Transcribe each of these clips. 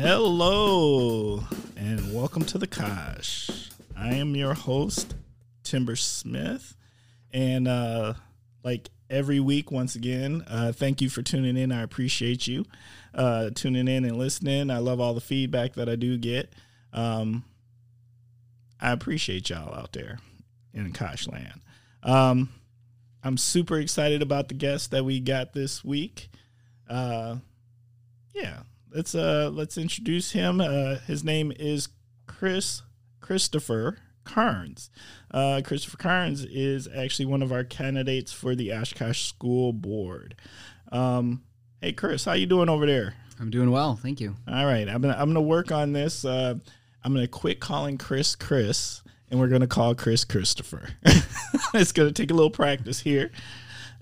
Hello, and welcome to the Kosh. I am your host, Timber Smith, and uh, like every week, once again, uh, thank you for tuning in. I appreciate you uh, tuning in and listening. I love all the feedback that I do get. Um, I appreciate y'all out there in Kosh land. Um, I'm super excited about the guest that we got this week. Uh, yeah, let's uh let's introduce him. Uh, his name is Chris Kristopher Karns. Uh, Kristopher Karns is actually one of our candidates for the Oshkosh School Board. Um, hey, Chris, how you doing over there? I'm doing well, thank you. All right, I'm gonna I'm gonna work on this. Uh, I'm gonna quit calling Chris Chris, and we're gonna call Chris Kristopher. it's gonna take a little practice here.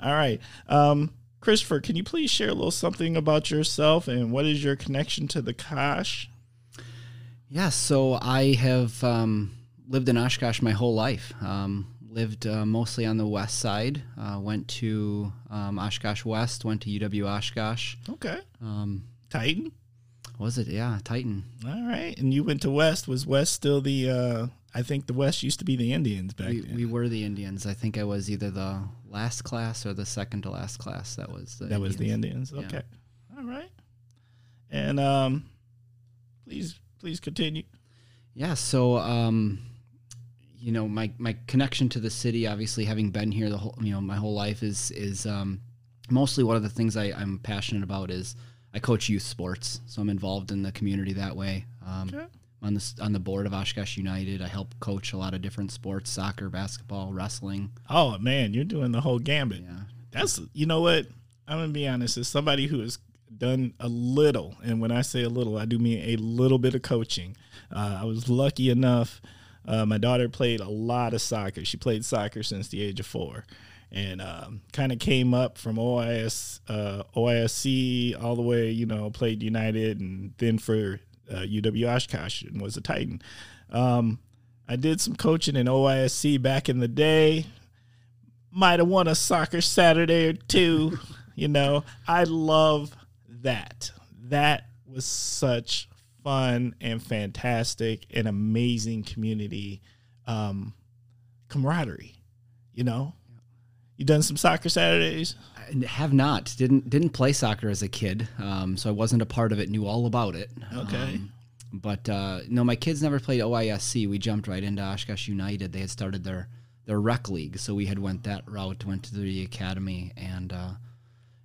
All right. Um, Kristopher, can you please share a little something about yourself and what is your connection to the Kosh? Yeah, so I have um, lived in Oshkosh my whole life. Um, lived uh, mostly on the west side. Uh, went to um, Oshkosh West. Went to UW Oshkosh. Okay. Um, Titan. was it? Yeah, Titan. All right. And you went to West. Was West still the? Uh, I think the West used to be the Indians back We, then. we were the Indians. I think I was either the last class or the second to last class. That was the that was the Indians. Indians. Yeah. Okay. All right. And um, please, please continue. Yeah, so um, you know, my my connection to the city, obviously having been here the whole you know my whole life is is um, mostly one of the things I, I'm passionate about is I coach youth sports, so I'm involved in the community that way. Um, Okay. On the on the board of Oshkosh United, I help coach a lot of different sports: soccer, basketball, wrestling. Oh man, you're doing the whole gambit. Yeah, That's you know what? I'm gonna be honest. As somebody who has done a little, and when I say a little, I do mean a little bit of coaching. Uh, I was lucky enough. Uh, my daughter played a lot of soccer. She played soccer since the age of four, and um, kind of came up from OIS, uh, OISC all the way. You know, played United, and then for uh, UW Oshkosh, and was a Titan. Um, I did some coaching in OISC back in the day might have won a soccer Saturday or two. You know, I love that. That was such fun and fantastic and amazing community um, camaraderie. You know, you done some soccer Saturdays. I have not didn't didn't play soccer as a kid, um, so I wasn't a part of it. Knew all about it. Okay. Um, but uh, no, my kids never played OISC. We jumped right into Oshkosh United. They had started their their rec league, so we had went that route. Went to the academy, and uh,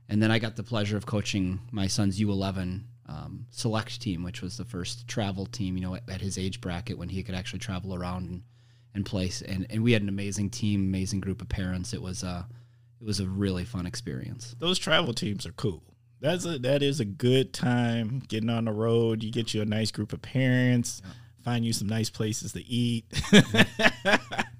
and then I got the pleasure of coaching my son's U11 um, select team, which was the first travel team. You know, at, at his age bracket when he could actually travel around and and place. And and we had an amazing team, amazing group of parents. It was uh, it was a really fun experience. Those travel teams are cool. That's a that is a good time getting on the road. You get you a nice group of parents. Find you some nice places to eat.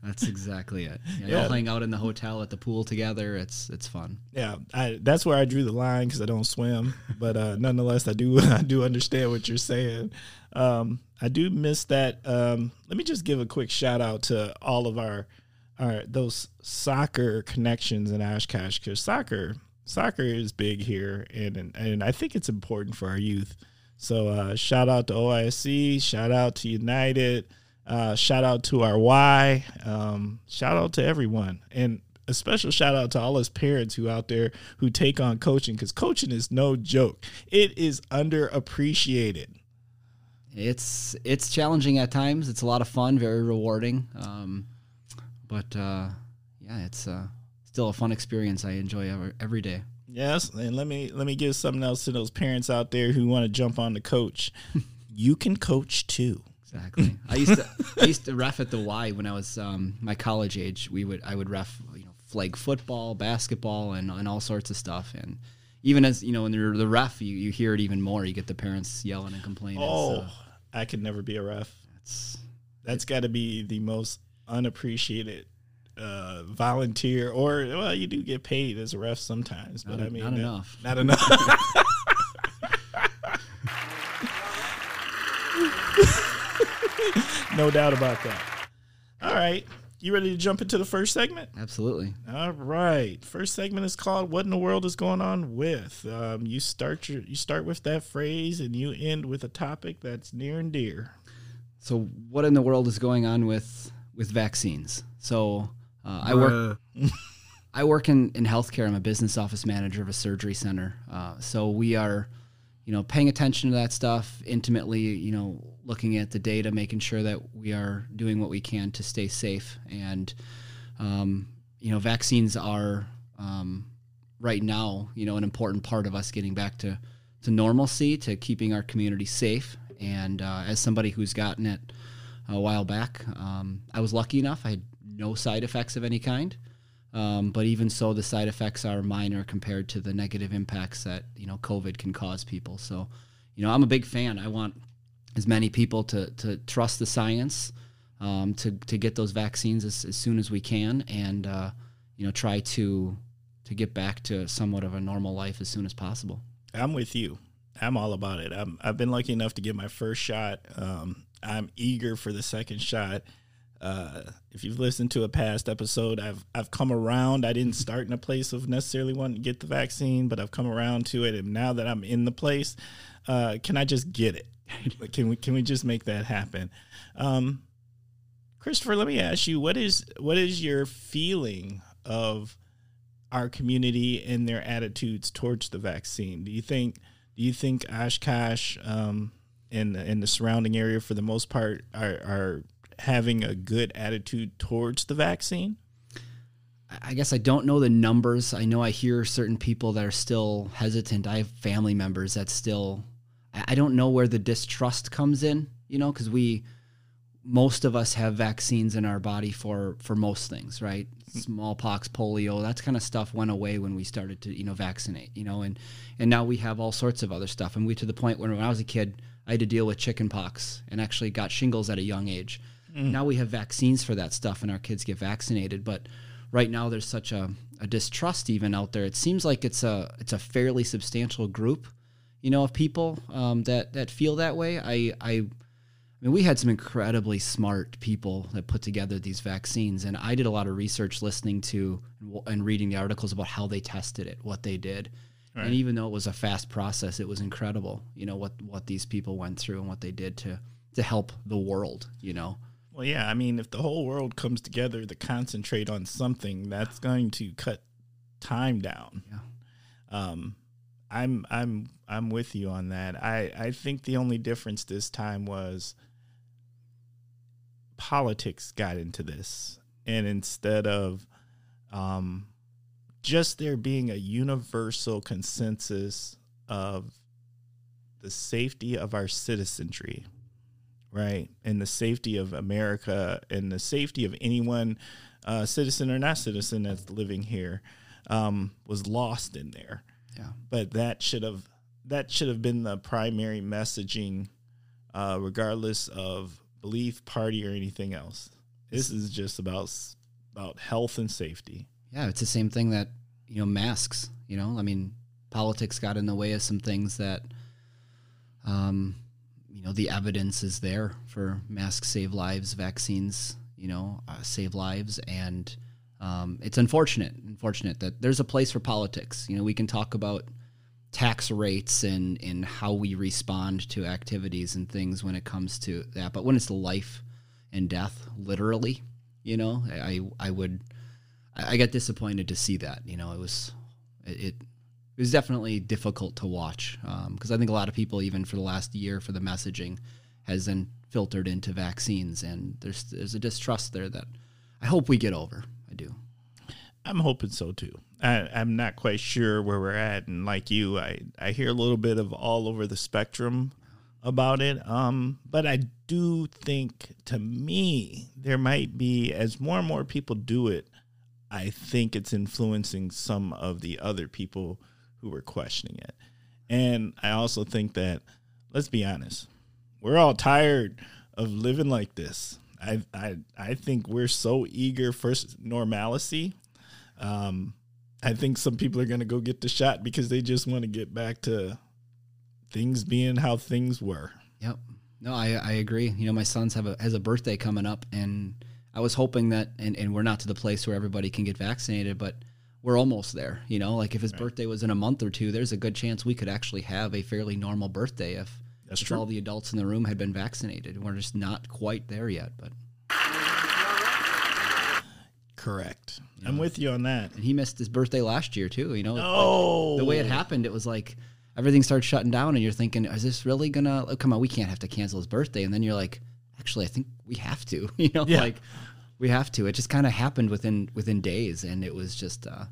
That's exactly it. Yeah, Yeah. Y'all hang out in the hotel at the pool together. It's it's fun. Yeah, I, that's where I drew the line because I don't swim, but uh, nonetheless, I do I do understand what you're saying. Um, I do miss that. Um, let me just give a quick shout out to all of our our those soccer connections in Oshkosh because soccer soccer is big here, and, and and I think it's important for our youth. So uh, shout out to OISC, shout out to United, uh, shout out to our Y, um, shout out to everyone, and a special shout out to all us parents who out there who take on coaching because coaching is no joke. It is underappreciated. It's it's challenging at times. It's a lot of fun, very rewarding. Um, but uh, yeah, it's uh, still a fun experience. I enjoy every, every day. Yes, and let me let me give something else to those parents out there who want to jump on the coach. you can coach too. Exactly. I used to I used to ref at the Y when I was um, my college age. We would I would ref you know flag football, basketball, and and all sorts of stuff. And even as you know, when you're the ref, you, you hear it even more. You get the parents yelling and complaining. Oh, So I could never be a ref. it's That's got to be the most unappreciated uh, volunteer, or well, you do get paid as a ref sometimes, but Not- I mean, not that- enough. Not enough. no doubt about that. All right. You ready to jump into the first segment? Absolutely. All right. First segment is called "What in the World is Going On with." Um, you start your you start with that phrase and you end with a topic that's near and dear. So, what in the world is going on with with vaccines? So, uh, I work I work in in healthcare. I'm a business office manager of a surgery center. Uh, so we are, you know, paying attention to that stuff intimately. You know, looking at the data, making sure that we are doing what we can to stay safe. And, um, you know, vaccines are um, right now, you know, an important part of us getting back to to normalcy, to keeping our community safe. And uh, as somebody who's gotten it a while back, um, I was lucky enough. I had no side effects of any kind. Um, but even so, the side effects are minor compared to the negative impacts that you know COVID can cause people. So, you know, I'm a big fan. I want as many people to to trust the science, um, to to get those vaccines as, as soon as we can, and uh, you know, try to to get back to somewhat of a normal life as soon as possible. I'm with you. I'm all about it. I'm, I've been lucky enough to get my first shot. Um, I'm eager for the second shot. Uh, if you've listened to a past episode, I've I've come around. I didn't start in a place of necessarily wanting to get the vaccine, but I've come around to it. And now that I'm in the place, uh, can I just get it? can we can we just make that happen? Um, Kristopher, let me ask you what is what is your feeling of our community and their attitudes towards the vaccine? Do you think do you think Oshkosh um, and and the surrounding area, for the most part, are, are having a good attitude towards the vaccine? I guess I don't know the numbers. I know I hear certain people that are still hesitant. I have family members that still, I don't know where the distrust comes in, you know, because we, most of us have vaccines in our body for for most things, right? Smallpox, polio, that kind of stuff went away when we started to, you know, vaccinate, you know, and and now we have all sorts of other stuff. And we to the point where when I was a kid, I had to deal with chickenpox and actually got shingles at a young age. Mm. Now we have vaccines for that stuff, and our kids get vaccinated. But right now, there's such a, a distrust even out there. It seems like it's a it's a fairly substantial group, you know, of people um, that that feel that way. I I. I mean, we had some incredibly smart people that put together these vaccines, and I did a lot of research listening to and reading the articles about how they tested it, what they did, right. and even though it was a fast process, it was incredible. You know what what these people went through and what they did to to help the world. You know, well, yeah. I mean, if the whole world comes together to concentrate on something, that's going to cut time down. Yeah. Um, I'm I'm I'm with you on that. I I think the only difference this time was politics got into this, and instead of um, just there being a universal consensus of the safety of our citizenry right? And the safety of America and the safety of anyone, uh, citizen or not citizen, that's living here, um, was lost in there. Yeah. But that should have that should have been the primary messaging, uh, regardless of belief, party, or anything else. This is just about about health and safety. Yeah, it's the same thing that you know masks. You know, I mean, politics got in the way of some things that um, you know the evidence is there for masks save lives, vaccines you know uh, save lives, and um, it's unfortunate, unfortunate that there's a place for politics. You know, we can talk about tax rates and and how we respond to activities and things when it comes to that, but when it's life and death, literally, you know, I I would I get disappointed to see that. You know, it was it, it was definitely difficult to watch because um, I think a lot of people, even for the last year, for the messaging, has then filtered into vaccines, and there's there's a distrust there that I hope we get over. I do. I'm hoping so too. I, am not quite sure where we're at, and like you, I I hear a little bit of all over the spectrum about it. Um, but I do think, to me, there might be as more and more people do it. I think it's influencing some of the other people who were questioning it. And I also think that, let's be honest, we're all tired of living like this. I I I think we're so eager for normalcy. Um, I think some people are going to go get the shot because they just want to get back to things being how things were. Yep. No, I I agree. You know, my son's have a has a birthday coming up, and I was hoping that, and, and we're not to the place where everybody can get vaccinated, but we're almost there. You know, like if his birthday was in a month or two, there's a good chance we could actually have a fairly normal birthday if, That's if true. all the adults in the room had been vaccinated. We're just not quite there yet, but Correct. I'm with you on that. and he missed his birthday last year too. You know, Oh, the way it happened, it was like everything started shutting down, and you're thinking, is this really gonna? Oh, come on, we can't have to cancel his birthday. And then you're like, actually, I think we have to. You know, Yeah. like we have to. It just kind of happened within within days, and it was just, uh,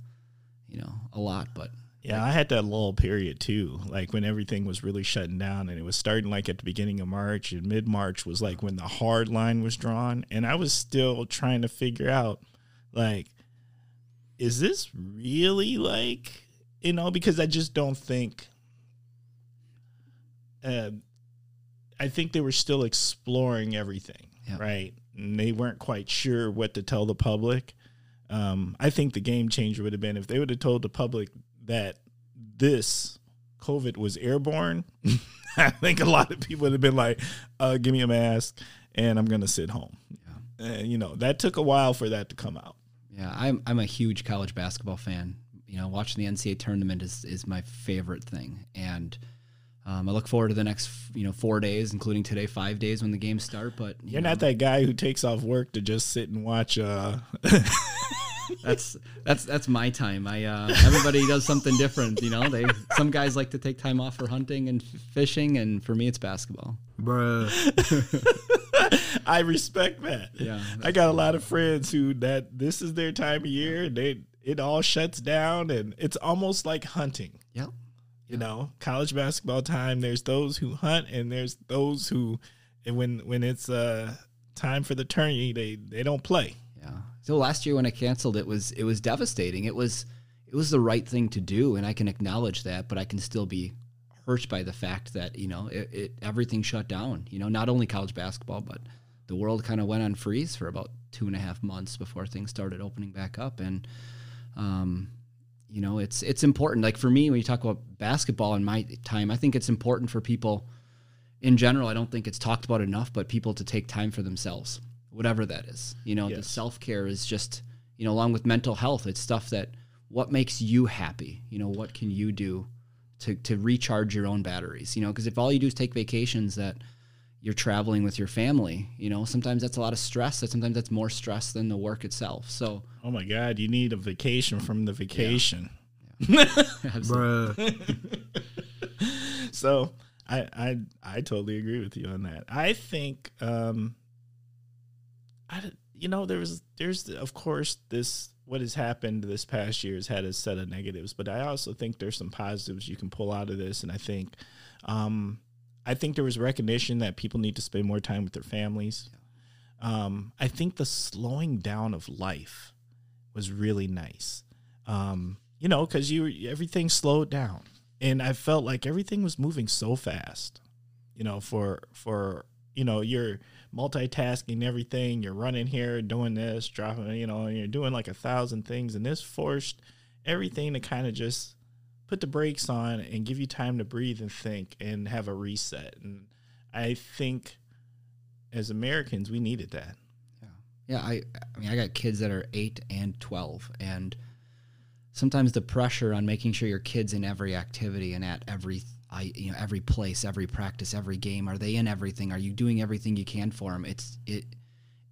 you know, a lot. But Yeah, I had that lull period too, like when everything was really shutting down and it was starting like at the beginning of March and mid March was like when the hard line was drawn. And I was still trying to figure out, like, is this really like, you know, because I just don't think, uh, I think they were still exploring everything, Yeah. right? And they weren't quite sure what to tell the public. Um, I think the game changer would have been if they would have told the public that this COVID was airborne. I think a lot of people would have been like, uh, "Give me a mask, and I'm gonna sit home." Yeah. And you know that took a while for that to come out. yeah, I'm I'm a huge college basketball fan. You know, watching the NCAA tournament is is my favorite thing, and um, I look forward to the next you know four days, including today, five days when the games start. But you You're know, not that guy who takes off work to just sit and watch. Uh, that's that's that's my time. I uh, everybody does something different. You know, they some guys like to take time off for hunting and fishing, and for me, it's basketball. Bruh. I respect that. Yeah, I got a lot of friends who that this is their time of year. And they it all shuts down, and it's almost like hunting. Yep. You know, college basketball time. There's those who hunt, and there's those who, and when when it's uh time for the tourney, they they don't play. So last year when I canceled, it was it was devastating. It was it was the right thing to do, and I can acknowledge that. But I can still be hurt by the fact that you know it, it everything shut down. You know, not only college basketball, but the world kind of went on freeze for about two and a half months before things started opening back up. And um, you know, it's it's important. Like for me, when you talk about basketball in my time, I think it's important for people in general. I don't think it's talked about enough, but people to take time for themselves, whatever that is. You know, the self care is just you know, along with mental health, it's stuff that what makes you happy. You know, what can you do to to recharge your own batteries? You know, because if all you do is take vacations that you're traveling with your family, you know, sometimes that's a lot of stress. That sometimes that's more stress than the work itself. So Oh my God, you need a vacation from the vacation. Bruh. so I, I I totally agree with you on that. I think um I you know there's there's of course this what has happened this past year has had a set of negatives, but I also think there's some positives you can pull out of this and I think um I think there was recognition that people need to spend more time with their families. Um I think the slowing down of life was really nice. Um you know, cuz you everything slowed down and I felt like everything was moving so fast. You know, for for you know, you're multitasking everything. You're running here, doing this, dropping, you know, and you're doing like a thousand things, and this forced everything to kind of just put the brakes on and give you time to breathe and think and have a reset. And I think as Americans, we needed that. Yeah, Yeah, I I mean I got kids that are 8 and 12 and sometimes the pressure on making sure your kids in every activity and at every I you know every place, every practice, every game, are they in everything? Are you doing everything you can for them? It's it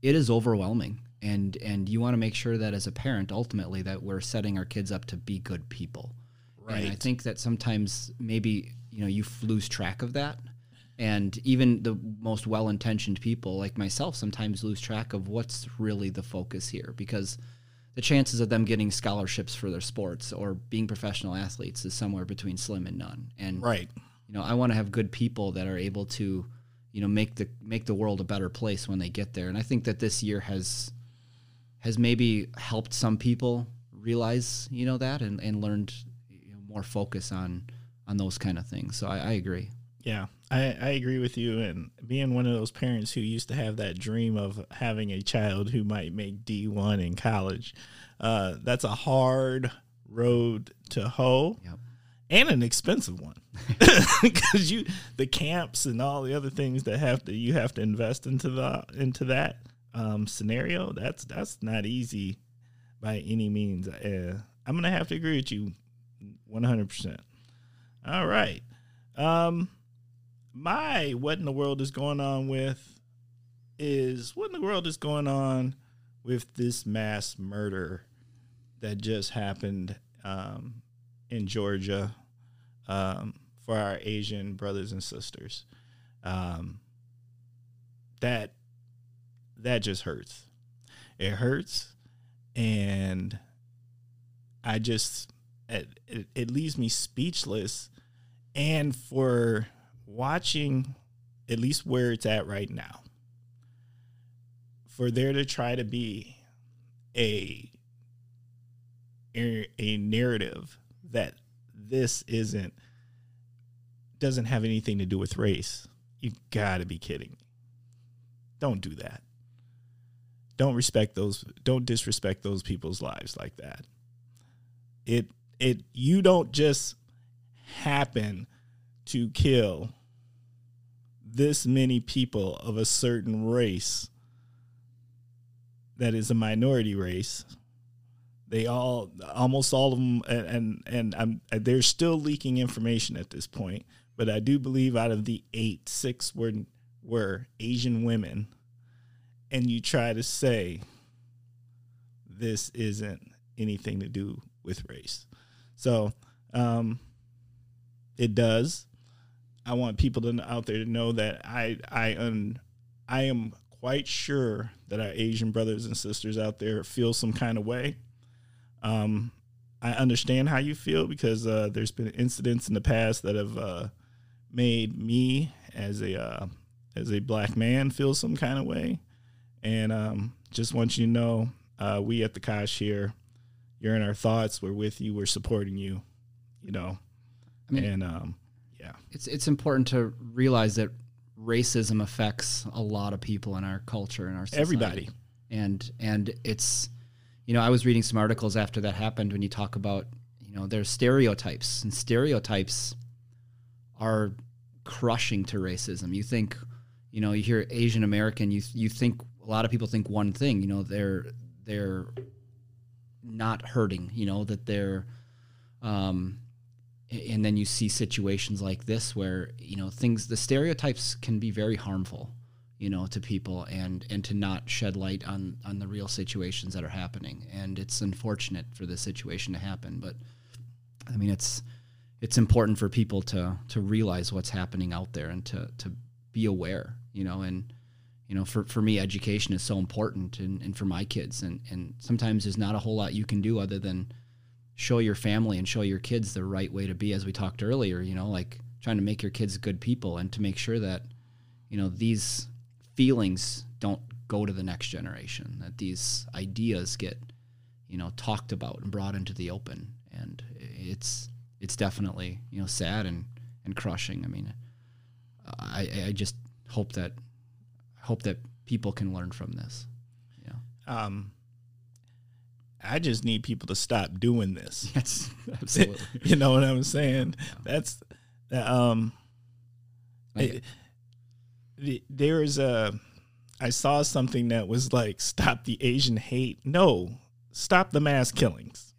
it is overwhelming. And and you want to make sure that as a parent ultimately that we're setting our kids up to be good people. And I think that sometimes maybe you know you lose track of that, and even the most well-intentioned people like myself sometimes lose track of what's really the focus here because the chances of them getting scholarships for their sports or being professional athletes is somewhere between slim and none. And Right. you know, I want to have good people that are able to, you know, make the make the world a better place when they get there. And I think that this year has has maybe helped some people realize, you know, that and, and learned you know, more focus on on those kind of things. So I, I agree. Yeah, I, I agree with you. And being one of those parents who used to have that dream of having a child who might make D1 in college, uh, that's a hard road to hoe Yep. and an expensive one because you the camps and all the other things that have to you have to invest into the into that um, scenario, that's that's not easy by any means. Uh, I'm gonna have to agree with you 100. percent All right, um, my what in the world is going on with is what in the world is going on with this mass murder that just happened um, in Georgia um, for our Asian brothers and sisters. Um, that that just hurts. It hurts, and I just it, it, it leaves me speechless. And for watching, at least where it's at right now, for there to try to be a a narrative that this isn't doesn't have anything to do with race. You got to be kidding. Don't do that. Don't respect those don't disrespect those people's lives like that. It it you don't just happen to kill this many people of a certain race that is a minority race they all, almost all of them, and and, and I'm, they're still leaking information at this point. But I do believe out of the eight, six were were Asian women, and you try to say this isn't anything to do with race. So um, it does. I want people to out there to know that I I un, I am quite sure that our Asian brothers and sisters out there feel some kind of way um, I understand how you feel because uh, there's been incidents in the past that have uh, made me as a uh, as a black man feel some kind of way, and um, just want you to know uh, we at the Kosh here, you're in our thoughts. We're with you. We're supporting you. You know, I mean, and um, yeah, it's it's important to realize that racism affects a lot of people in our culture and our society. everybody, and and it's you know, I was reading some articles after that happened when you talk about, you know, there's stereotypes and stereotypes are crushing to racism. You think, you know, you hear Asian American, you you think a lot of people think one thing, you know, they're they're not hurting, you know, that they're um and then you see situations like this where, you know, things the stereotypes can be very harmful you know, to people and and to not shed light on on the real situations that are happening. And it's unfortunate for this situation to happen, but I mean, it's it's important for people to to realize what's happening out there and to to be aware, you know, and you know, for, for me, education is so important and, and for my kids. And, and sometimes there's not a whole lot you can do other than show your family and show your kids the right way to be, as we talked earlier, you know, like trying to make your kids good people and to make sure that, you know, these feelings don't go to the next generation that these ideas get you know talked about and brought into the open. And it's it's definitely you know sad and and crushing. I mean i i just hope that hope that people can learn from this. Yeah. Um I just need people to stop doing this. Yes, absolutely. you know what I'm saying? That's um. It, there's a I saw something that was like stop the Asian hate. No, stop the mass killings.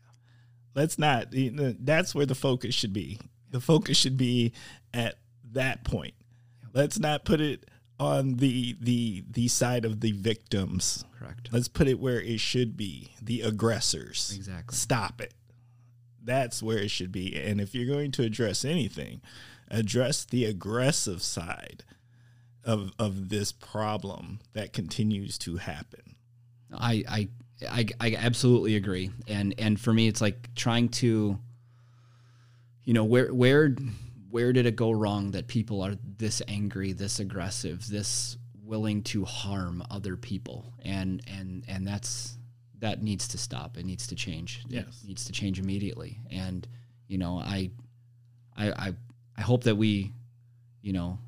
Let's not. That's where the focus should be. The focus should be at that point. Let's not put it on the the the side of the victims. Correct. Let's put it where it should be. The aggressors. Exactly. Stop it. That's where it should be. And if you're going to address anything, address the aggressive side of of this problem that continues to happen. I I I, I absolutely agree, and and for me, it's like trying to, you know, where where where did it go wrong that people are this angry, this aggressive, this willing to harm other people, and and and that's that needs to stop. It needs to change. Yes, it needs to change immediately. And you know, I I I, I hope that we, you know,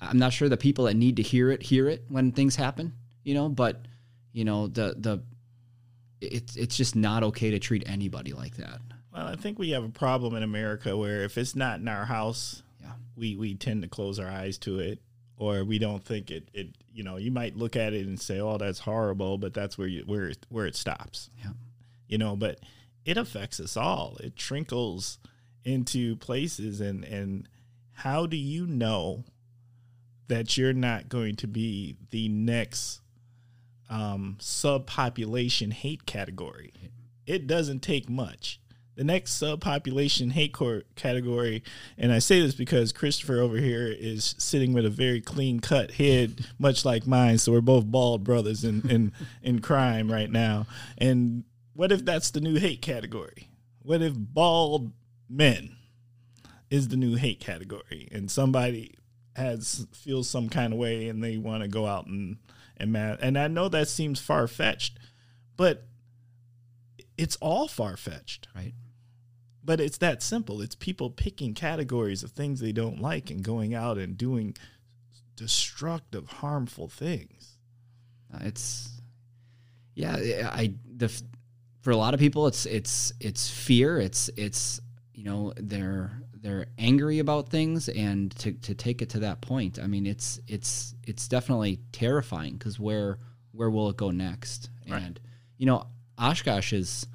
I'm not sure the people that need to hear it hear it when things happen, you know, but you know, the the it's it's just not okay to treat anybody like that. Well, I think we have a problem in America where if it's not in our house, yeah. we we tend to close our eyes to it or we don't think it it you know you might look at it and say oh that's horrible but that's where you where it, where it stops. Yeah. you know but it affects us all. It trickles into places and and how do you know that you're not going to be the next um, subpopulation hate category? It doesn't take much the next subpopulation hate court category, and I say this because Kristopher over here is sitting with a very clean cut head, much like mine. So we're both bald brothers in, in, in crime right now. And what if that's the new hate category? What if bald men is the new hate category and somebody has feels some kind of way and they want to go out and and man and I know that seems far fetched, but it's all far fetched. Right. But it's that simple. It's people picking categories of things they don't like and going out and doing destructive, harmful things. Uh, it's yeah. I the for a lot of people, it's it's it's fear. It's it's you know they're they're angry about things, and to to take it to that point, I mean, it's it's it's definitely terrifying because where where will it go next? Right. And you know, Oshkosh is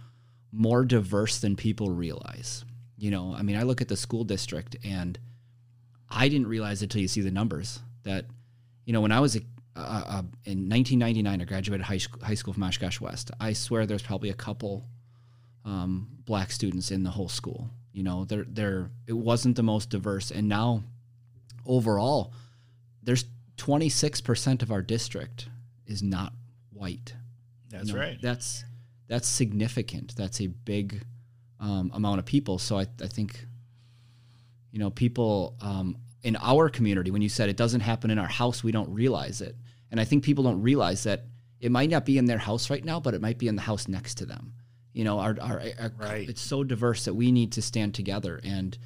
more diverse than people realize. You know, I mean, I look at the school district and I didn't realize it till you see the numbers that, you know, when I was a, uh, uh, in 1999, I graduated high school, high school from Oshkosh West. I swear there's probably a couple um, black students in the whole school. You know, there there it wasn't the most diverse, and now overall, there's 26 percent of our district is not white. That's You know, right. That's that's significant. That's a big um, amount of people. So I, I think, you know, people um, in our community, when you said it doesn't happen in our house, we don't realize it. And I think people don't realize that it might not be in their house right now, but it might be in the house next to them. You know, our, our, our Right. it's so diverse that we need to stand together. And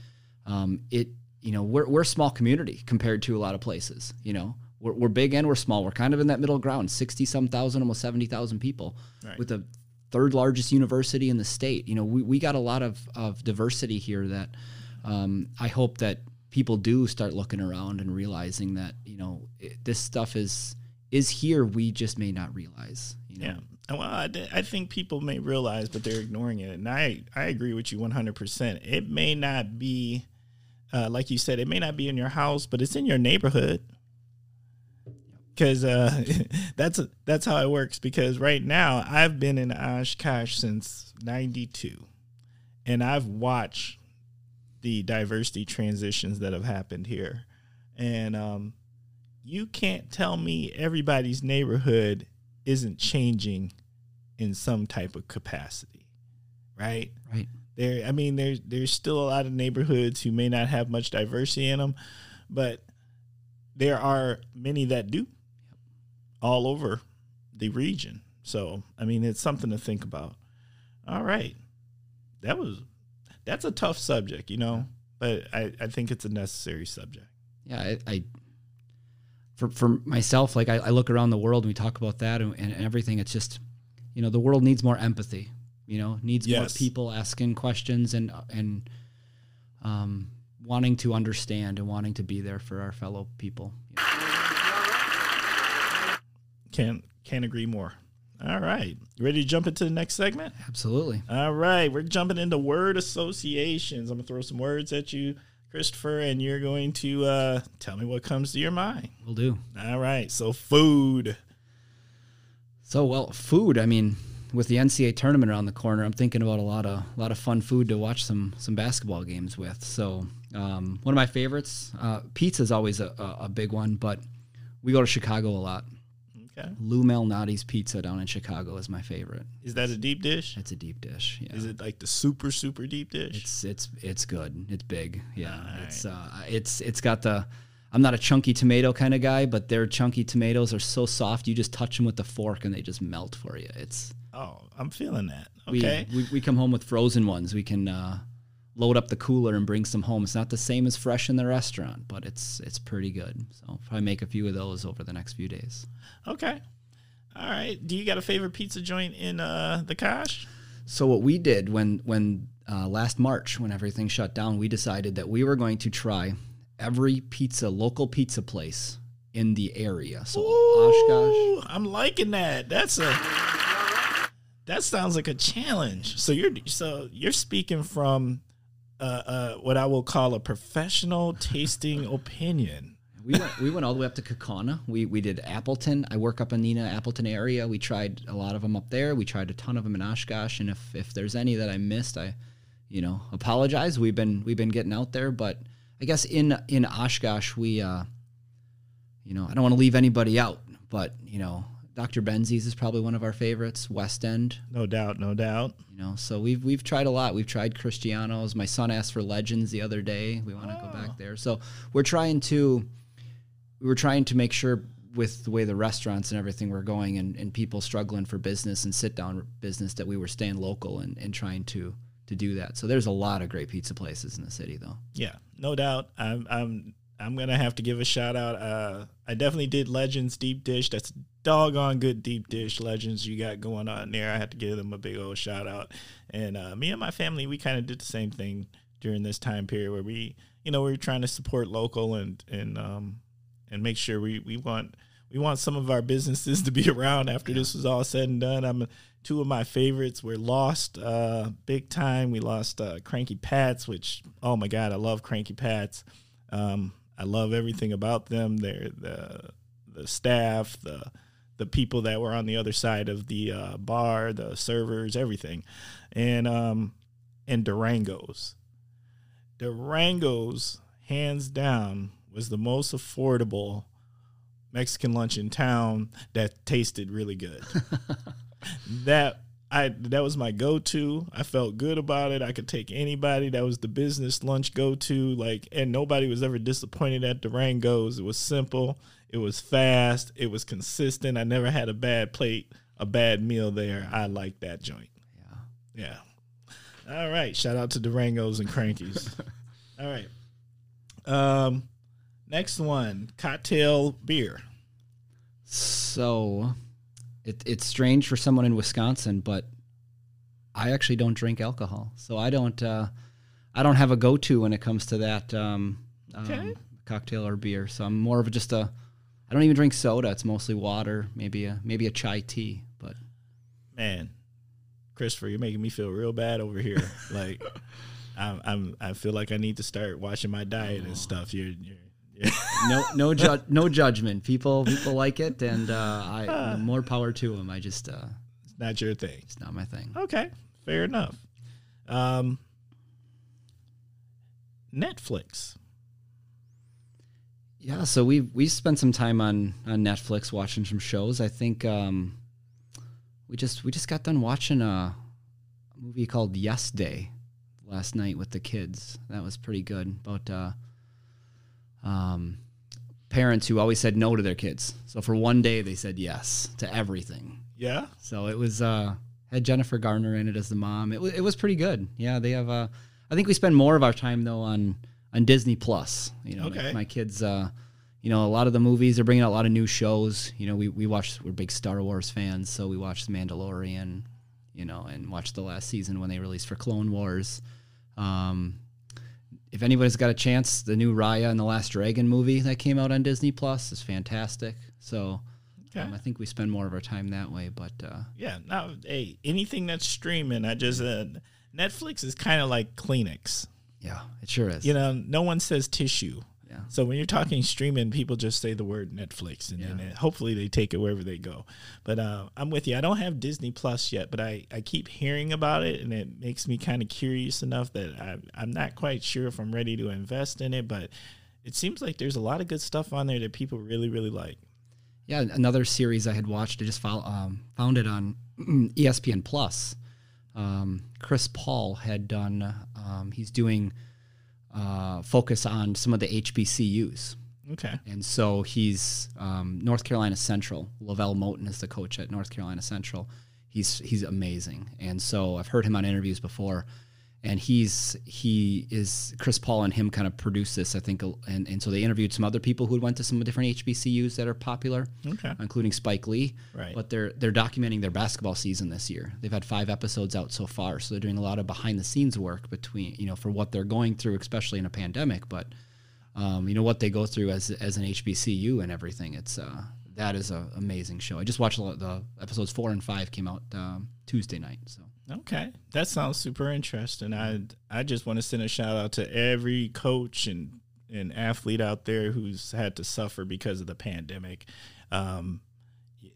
um, it, you know, we're, we're a small community compared to a lot of places. You know, we're, we're big and we're small. We're kind of in that middle ground, 60 some thousand, almost 70,000 people Right. with the third largest university in the state. You know, we, we got a lot of, of diversity here that um, I hope that people do start looking around and realizing that, you know, it, this stuff is is here. We just may not realize. You know? Yeah. Well, I, I think people may realize, but they're ignoring it. And I, I agree with you 100%. It may not be, uh, like you said, it may not be in your house, but it's in your neighborhood. Because uh, that's that's how it works. Because right now, I've been in Oshkosh since '92, and I've watched the diversity transitions that have happened here, and um, you can't tell me everybody's neighborhood isn't changing in some type of capacity, right? Right. There, I mean, there's there's still a lot of neighborhoods who may not have much diversity in them, but there are many that do, all over the region. So, I mean, it's something to think about. All right, that was that's a tough subject, you know, but I I think it's a necessary subject. yeah, I, I for for myself, like I, I look around the world and we talk about that and, and everything. It's just, you know, the world needs more empathy. You know, needs more people asking questions and and um, wanting to understand and wanting to be there for our fellow people. Can't can't agree more. All right, you ready to jump into the next segment? Absolutely. All right, we're jumping into word associations. I'm gonna throw some words at you, Kristopher, and you're going to uh, tell me what comes to your mind. We'll do. All right, so food. So well, food. I mean, with the NCAA tournament around the corner, I'm thinking about a lot of a lot of fun food to watch some some basketball games with. So um, one of my favorites, uh, pizza is always a, a, a big one, but we go to Chicago a lot. Okay, Lou Malnati's pizza down in Chicago is my favorite. is that a deep dish? It's a deep dish. Yeah. Is it like the super super deep dish? It's it's it's good. It's big. Yeah. All It's uh it's it's got the I'm not a chunky tomato kind of guy, but their chunky tomatoes are so soft. You just touch them with a fork and they just melt for you. It's oh, I'm feeling that. we, Okay, we we come home with frozen ones. We can uh, load up the cooler and bring some home. It's not the same as fresh in the restaurant, but it's it's pretty good. So I'll probably make a few of those over the next few days. okay. All right. Do you got a favorite pizza joint in uh, the Kosh? So what we did when when uh, last March, when everything shut down, we decided that we were going to try every pizza, local pizza place in the area. So Oshkosh. Oshkosh. I'm liking that. That's a that sounds like a challenge. So you're so you're speaking from uh, uh, what I will call a professional tasting opinion. We went, we went all the way up to Kaukauna. We we did Appleton. I work up in Neenah, Appleton area. We tried a lot of them up there. We tried a ton of them in Oshkosh. And if, if there's any that I missed, I, you know, apologize. We've been we've been getting out there, but I guess in in Oshkosh we, uh, you know, I don't want to leave anybody out, but you know, Dr. Benzies is probably one of our favorites. West End, No doubt, no doubt. you know. So we've we've tried a lot. We've tried Cristianos. My son asked for Legends the other day. We want to go back oh. there. So we're trying to we were trying to make sure with the way the restaurants and everything were going and, and people struggling for business and sit down business that we were staying local and, and trying to to do that. So there's a lot of great pizza places in the city though. Yeah, no doubt. I'm I'm I'm gonna have to give a shout out. Uh, I definitely did Legends deep dish. That's doggone good deep dish Legends you got going on there. I had to give them a big old shout out. And uh, me and my family, we kind of did the same thing during this time period where we, you know, we were trying to support local and and um and make sure we we want we want some of our businesses to be around after this was all said and done. I'm two of my favorites were lost uh, big time. We lost uh, Cranky Pats, which oh my god, I love Cranky Pats. Um, I love everything about them. They're the the staff, the the people that were on the other side of the uh, bar, the servers, everything, and um, and Durango's. Durango's, hands down, was the most affordable Mexican lunch in town that tasted really good. that I that was my go-to. I felt good about it. I could take anybody. That was the business lunch go-to. Like, and nobody was ever disappointed at Durango's. It was simple. It was fast. It was consistent. I never had a bad plate, a bad meal there. I like that joint. Yeah. Yeah. All right. Shout out to Durangos and Crankies. All right. Um, next one, cocktail beer. So it, it's strange for someone in Wisconsin, but I actually don't drink alcohol. So I don't uh, I don't have a go to when it comes to that um, um, cocktail or beer. So I'm more of just a I don't even drink soda. It's mostly water, maybe a maybe a chai tea, but Man, Kristopher, you're making me feel real bad over here. like, I'm, I'm, I feel like I need to start watching my diet and stuff. You're, you're, no no ju- no judgment. People people like it, and uh, I more power to them. I just uh, it's not your thing. it's not my thing. Okay, fair enough. Um, Netflix. Yeah, so we we spent some time on on Netflix watching some shows. I think um, we just we just got done watching a, a movie called Yes Day last night with the kids. That was pretty good. About uh, um, parents who always said no to their kids. So for one day they said yes to everything. Yeah. So it was uh, had Jennifer Garner in it as the mom. It was it was pretty good. Yeah, they have. Uh, I think we spend more of our time though on on Disney Plus. You know, Okay. my kids. Uh, you know, a lot of the movies they're bringing out a lot of new shows. You know, we we watch. We're big Star Wars fans, so we watched The Mandalorian. You know, and watched the last season when they released for Clone Wars. Um, if anybody's got a chance, the new Raya and the Last Dragon movie that came out on Disney Plus is fantastic. So. Okay. Um, I think we spend more of our time that way, but uh, Yeah. Now, hey, anything that's streaming, I just uh, Netflix is kind of like Kleenex. yeah, it sure is. You know, no one says tissue. Yeah. So when you're talking streaming, people just say the word Netflix, and then Yeah. it- hopefully they take it wherever they go. But uh, I'm with you. I don't have Disney Plus yet, but I, I keep hearing about it, and it makes me kind of curious enough that I, I'm not quite sure if I'm ready to invest in it. But it seems like there's a lot of good stuff on there that people really, really like. Yeah, another series I had watched. I just follow, um, found it on ESPN Plus. Um, Chris Paul had done. Um, he's doing uh, focus on some of the HBCUs, Okay. and so he's um, North Carolina Central. LeVelle Moton is the coach at North Carolina Central. He's he's amazing, and so I've heard him on interviews before, and he's he is Chris Paul and him kind of produced this, I think, and and so they interviewed some other people who went to some different HBCUs that are popular, Okay. including Spike Lee. Right. But they're they're documenting their basketball season this year. They've had five episodes out so far, so they're doing a lot of behind the scenes work between you know for what they're going through, especially in a pandemic. But um, you know what they go through as as an HBCU and everything. It's uh, that is an amazing show. I just watched the, the episodes four and five came out um, Tuesday night. So Okay, that sounds super interesting. I I just want to send a shout out to every coach and and athlete out there who's had to suffer because of the pandemic. Um,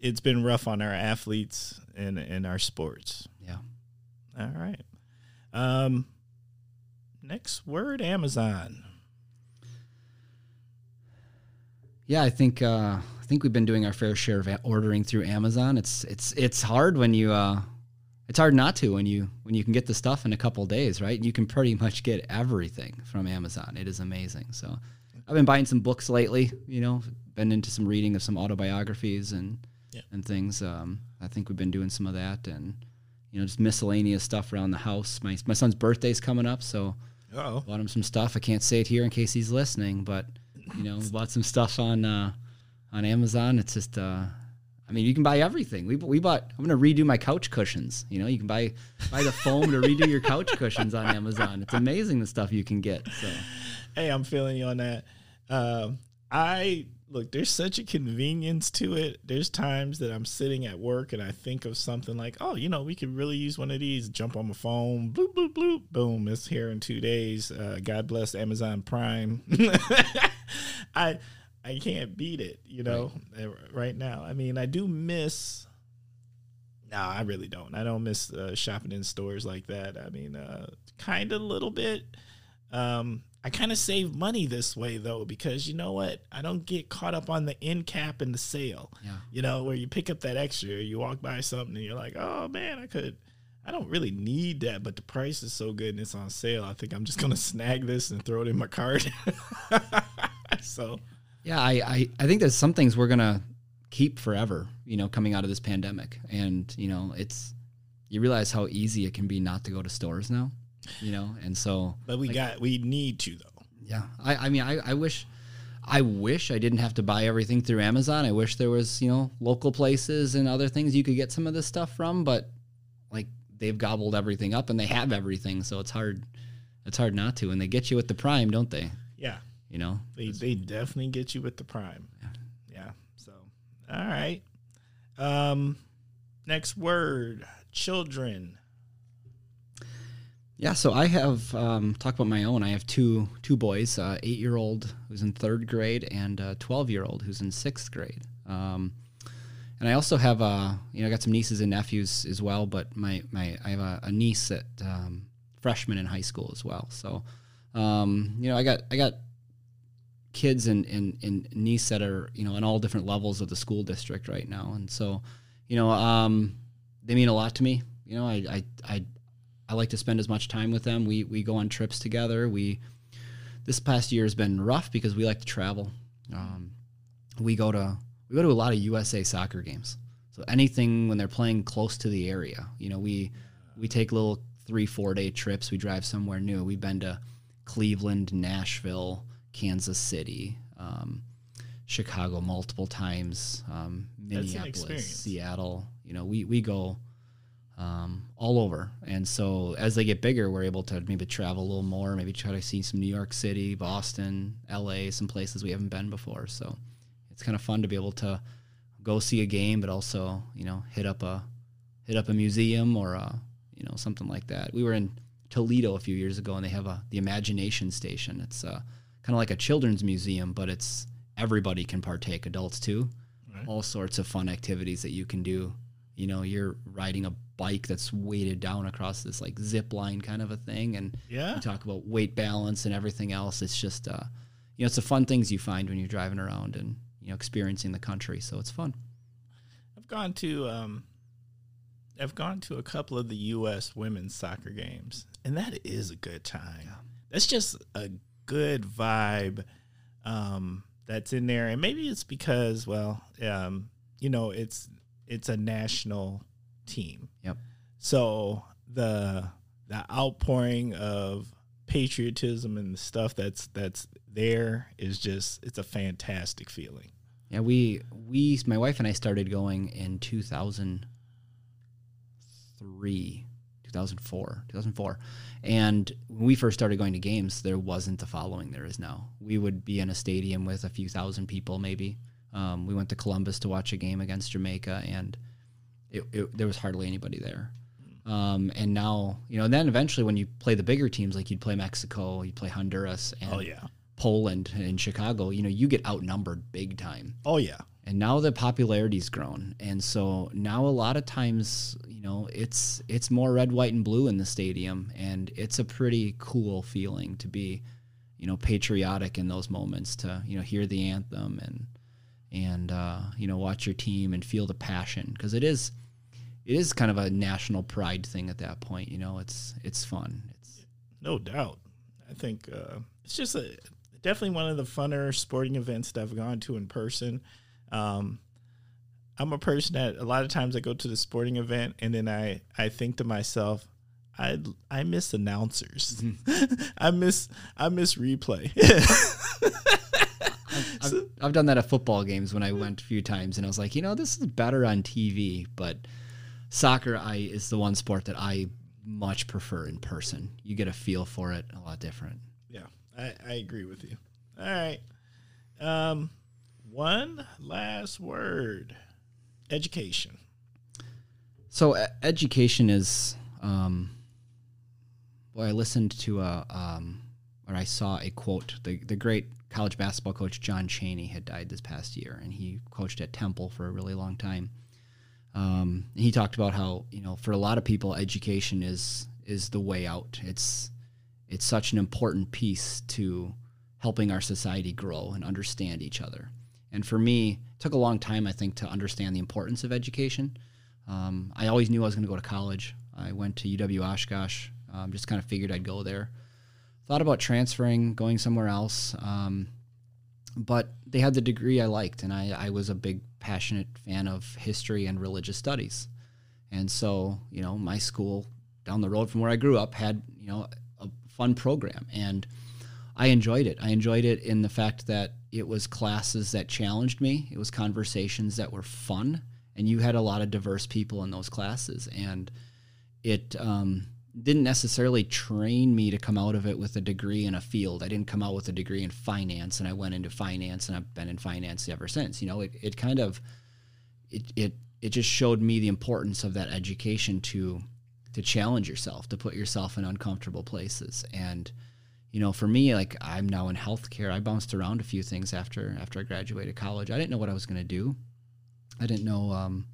it's been rough on our athletes and and our sports. yeah, All right. Um, next word, Amazon. yeah. I think uh, I think we've been doing our fair share of ordering through Amazon. It's it's it's hard when you uh, it's hard not to when you when you can get the stuff in a couple days, right? You can pretty much get everything from Amazon. It is amazing. So I've been buying some books lately. You know, been into some reading of some autobiographies and Yeah. and things. Um, I think we've been doing some of that and you know just miscellaneous stuff around the house. My my son's birthday's coming up, so Oh, bought him some stuff. I can't say it here in case he's listening, but you know, we bought some stuff on uh, on Amazon. It's just, uh, I mean, you can buy everything. We we bought. I'm gonna redo my couch cushions. You know, you can buy buy the foam to redo your couch cushions on Amazon. It's amazing the stuff you can get. So hey, I'm feeling you on that. Um, I look. There's such a convenience to it. There's times that I'm sitting at work and I think of something like, oh, you know, we could really use one of these. Jump on my phone, bloop bloop bloop, boom, it's here in two days. Uh, God bless Amazon Prime. I I can't beat it. You know, uh, right now. I mean, I do miss. No, I really don't. I don't miss uh, shopping in stores like that. I mean, uh, kind of a little bit. Um, I kind of save money this way though because you know what? I don't get caught up on the end cap and the sale. Yeah. You know, where you pick up that extra, you walk by something and you're like, "Oh man, I could I don't really need that, but the price is so good and it's on sale. I think I'm just going to snag this and throw it in my cart." so, yeah, I, I I think there's some things we're gonna keep forever. You know, coming out of this pandemic, and you know, it's you realize how easy it can be not to go to stores now. You know, and so but we got we need to though. Yeah, I, I mean, I, I wish, I wish I didn't have to buy everything through Amazon. I wish there was, you know, local places and other things you could get some of this stuff from. But like they've gobbled everything up and they have everything, so it's hard. It's hard not to, and they get you with the Prime, don't they? Yeah. You know, They they definitely get you with the prime. Yeah. So, all right. Um next word, children. Yeah, so I have um, talk about my own. I have two two boys, uh, eight year old who's in third grade and a twelve year old who's in sixth grade. Um, and I also have uh, you know I got some nieces and nephews as well. But my my I have a, a niece at um, freshman in high school as well. So um, you know I got I got kids and, and and niece that are you know in all different levels of the school district right now. And so you know um, they mean a lot to me. You know I I, I I like to spend as much time with them. We we go on trips together. We this past year has been rough because we like to travel. Um, we go to we go to a lot of USA soccer games. So anything when they're playing close to the area, you know, we we take little three four day trips. We drive somewhere new. We've been to Cleveland, Nashville, Kansas City, um, Chicago multiple times, um, Minneapolis. Seattle. You know, we we go um, all over. And so as they get bigger, we're able to maybe travel a little more, maybe try to see some New York City, Boston, LA, some places we haven't been before. So it's kind of fun to be able to go see a game, but also you know hit up a hit up a museum or a you know something like that. We were in Toledo a few years ago, and they have a the Imagination Station. It's uh, kind of like a children's museum, but it's everybody can partake, adults too. Right. All sorts of fun activities that you can do. You know, you're riding a bike that's weighted down across this like zip line kind of a thing, and Yeah. you talk about weight balance and everything else. It's just, uh, you know, it's the fun things you find when you're driving around and you know experiencing the country. So it's fun. I've gone to um I've gone to a couple of the US women's soccer games and that is a good time. That's just a good vibe um that's in there and maybe it's because well um you know it's it's a national team. Yep. So the the outpouring of patriotism and the stuff that's that's there is just it's a fantastic feeling. Yeah, we we my wife and I started going in 2003, 2004, 2004. And when we first started going to games, there wasn't the following there is now. We would be in a stadium with a few thousand people, maybe. Um, we went to Columbus to watch a game against Jamaica, and it, it, there was hardly anybody there. Um, and now, you know, and then eventually when you play the bigger teams, like you'd play Mexico, you'd play Honduras, and Oh yeah. Poland and Chicago, you know, you get outnumbered big time. Oh yeah. And now the popularity's grown. And so now a lot of times, you know, it's it's more red, white, and blue in the stadium. And it's a pretty cool feeling to be, you know, patriotic in those moments to, you know, hear the anthem and and uh, you know, watch your team and feel the passion. Because it is it is kind of a national pride thing at that point, you know. It's it's fun. It's No doubt. I think uh, it's just a definitely one of the funner sporting events that I've gone to in person. Um, I'm a person that a lot of times I go to the sporting event and then I, I think to myself, I I miss announcers. I miss I miss replay. I've, I've done that at football games when I went a few times, and I was like, you know, this is better on TV. But soccer, I is the one sport that I much prefer in person. You get a feel for it a lot different. yeah, I, I agree with you. All right. Um, one last word. Education. So education is, um, well, I listened to a, um, or I saw a quote. The the great college basketball coach John Chaney had died this past year, and he coached at Temple for a really long time. Um, he talked about how you know for a lot of people, education is is the way out. It's it's such an important piece to helping our society grow and understand each other. And for me, took a long time, I think, to understand the importance of education. Um, I always knew I was going to go to college. I went to UW Oshkosh. Um, just kind of figured I'd go there. Thought about transferring, going somewhere else. Um, but they had the degree I liked, and I, I was a big, passionate fan of history and religious studies. And so, you know, my school down the road from where I grew up had, you know, a fun program. And I enjoyed it. I enjoyed it in the fact that it was classes that challenged me, it was conversations that were fun, and you had a lot of diverse people in those classes. And it, um, didn't necessarily train me to come out of it with a degree in a field. I didn't come out with a degree in finance and I went into finance and I've been in finance ever since. You know, it, it kind of it, it it just showed me the importance of that education to to challenge yourself, to put yourself in uncomfortable places. And, you know, for me, like I'm now in healthcare. I bounced around a few things after after I graduated college. I didn't know what I was gonna do. I didn't know um,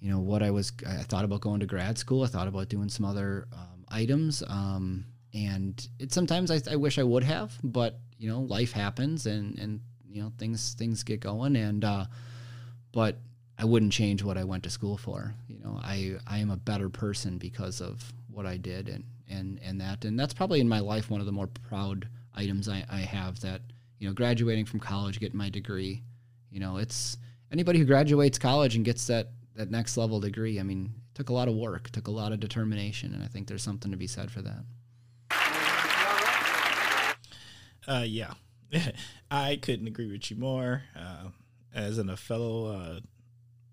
you know what I was. I thought about going to grad school. I thought about doing some other um, items, um, and it sometimes I, I wish I would have, but you know life happens, and and you know things things get going, and uh, but I wouldn't change what I went to school for. You know, I I am a better person because of what I did, and and and that, and that's probably in my life one of the more proud items I, I have. That you know, graduating from college, getting my degree. You know, it's anybody who graduates college and gets that that next level degree, I mean, it took a lot of work, took a lot of determination, and I think there's something to be said for that. Uh, yeah, I couldn't agree with you more. Uh, as an, a fellow uh,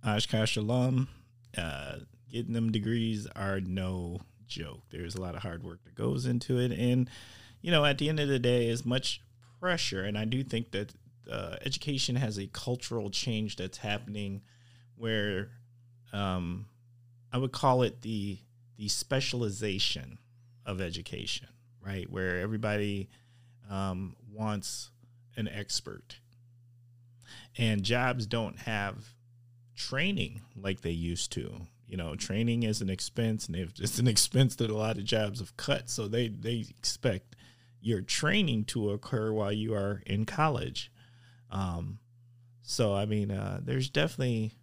Oshkosh alum, uh, getting them degrees are no joke. There's a lot of hard work that goes into it, and you know, at the end of the day, as much pressure, and I do think that uh, education has a cultural change that's happening, where um, I would call it the the specialization of education, right? Where everybody um, wants an expert, and jobs don't have training like they used to. You know, training is an expense, and it's an expense that a lot of jobs have cut, so they they expect your training to occur while you are in college. Um, so I mean, uh, there's definitely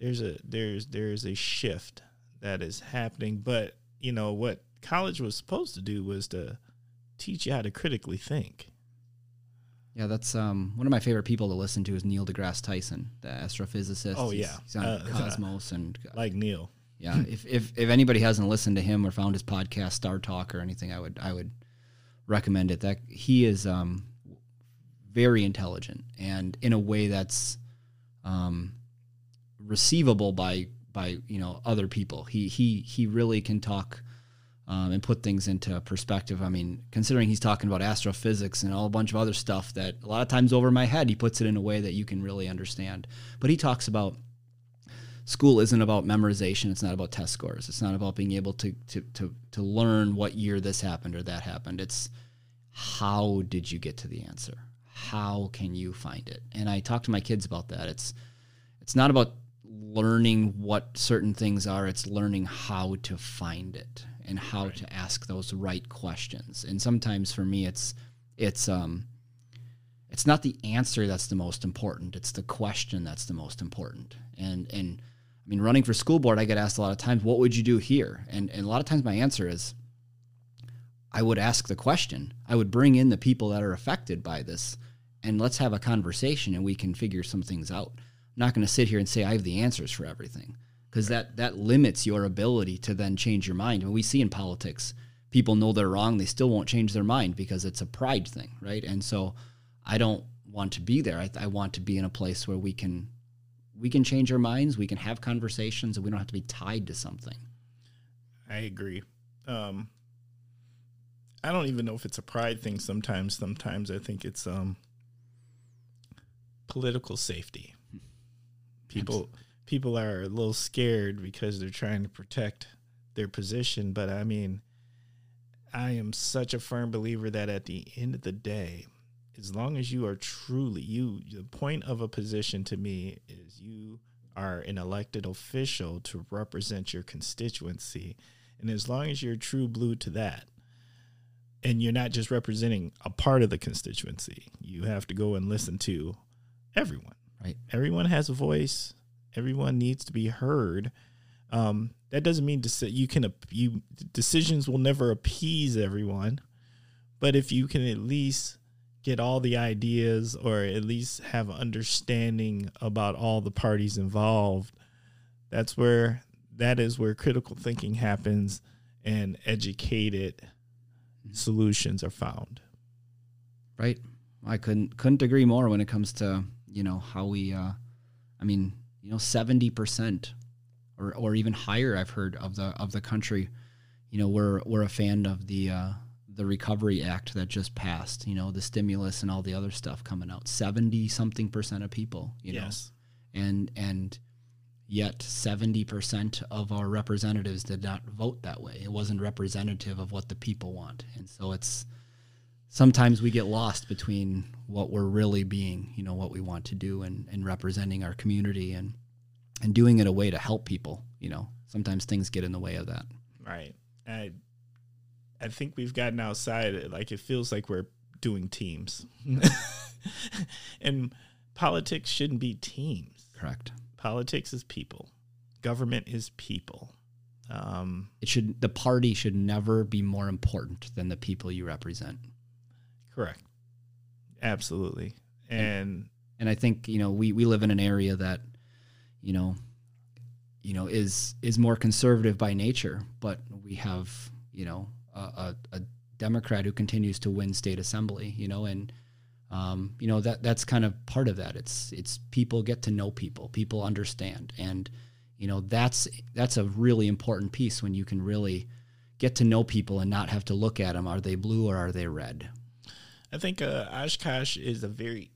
there's a there's there's a shift that is happening, but you know what college was supposed to do was to teach you how to critically think. Yeah, that's um, one of my favorite people to listen to is Neil deGrasse Tyson, the astrophysicist. Oh, He's- yeah. he's on Uh, Cosmos, and Like Neil. yeah, if, if if anybody hasn't listened to him or found his podcast StarTalk or anything, I would I would recommend it. That he is um, very intelligent and in a way that's um, receivable by by you know other people. He he he really can talk um, and put things into perspective. I mean, considering he's talking about astrophysics and all a bunch of other stuff that a lot of times over my head, he puts it in a way that you can really understand. But he talks about school isn't about memorization. It's not about test scores. It's not about being able to to to, to learn what year this happened or that happened. It's how did you get to the answer? How can you find it? And I talk to my kids about that. It's it's not about learning what certain things are. It's learning how to find it and how right. to ask those right questions. And sometimes for me, it's it's um it's not the answer that's the most important. It's the question that's the most important. And and I mean, running for school board, I get asked a lot of times, "What would you do here?" And and a lot of times my answer is, I would ask the question. I would bring in the people that are affected by this, and let's have a conversation, and we can figure some things out. I'm not going to sit here and say I have the answers for everything because that that limits your ability to then change your mind. And we see in politics, people know they're wrong, they still won't change their mind because it's a pride thing, right? And so, I don't want to be there. I, I want to be in a place where we can we can change our minds, we can have conversations, and we don't have to be tied to something. I agree. Um, I don't even know if it's a pride thing. Sometimes, sometimes I think it's um, political safety. People people are a little scared because they're trying to protect their position. But I mean, I am such a firm believer that at the end of the day, as long as you are truly you, the point of a position to me is you are an elected official to represent your constituency. And as long as you're true blue to that, and you're not just representing a part of the constituency, you have to go and listen to everyone. Right. Everyone has a voice everyone needs to be heard. Um, that doesn't mean to say you can you decisions will never appease everyone, but if you can at least get all the ideas or at least have understanding about all the parties involved, that's where that is where critical thinking happens and educated solutions are found. Right. I couldn't couldn't agree more when it comes to you know how we. Uh, I mean, you know, seventy percent or or even higher. I've heard of the of the country. You know, we're we're a fan of the uh, the Recovery Act that just passed. You know, the stimulus and all the other stuff coming out. Seventy something percent of people. You yes. know, and and yet 70% of our representatives did not vote that way. It wasn't representative of what the people want. And so it's sometimes we get lost between what we're really being, you know, what we want to do and, and representing our community and and doing it a way to help people, you know. Sometimes things get in the way of that. Right. I I think we've gotten outside like it feels like we're doing teams. and politics shouldn't be teams. Correct. Politics is people. Government is people. Um, it should the party should never be more important than the people you represent. Correct. Absolutely. And and I think, you know, we, we live in an area that, you know, you know, is is more conservative by nature, but we have, you know, a, a, a Democrat who continues to win state assembly, you know, and um, you know that that's kind of part of that. It's it's people get to know people, people understand, and you know that's that's a really important piece when you can really get to know people and not have to look at them. Are they blue or are they red? I think uh, Oshkosh is a very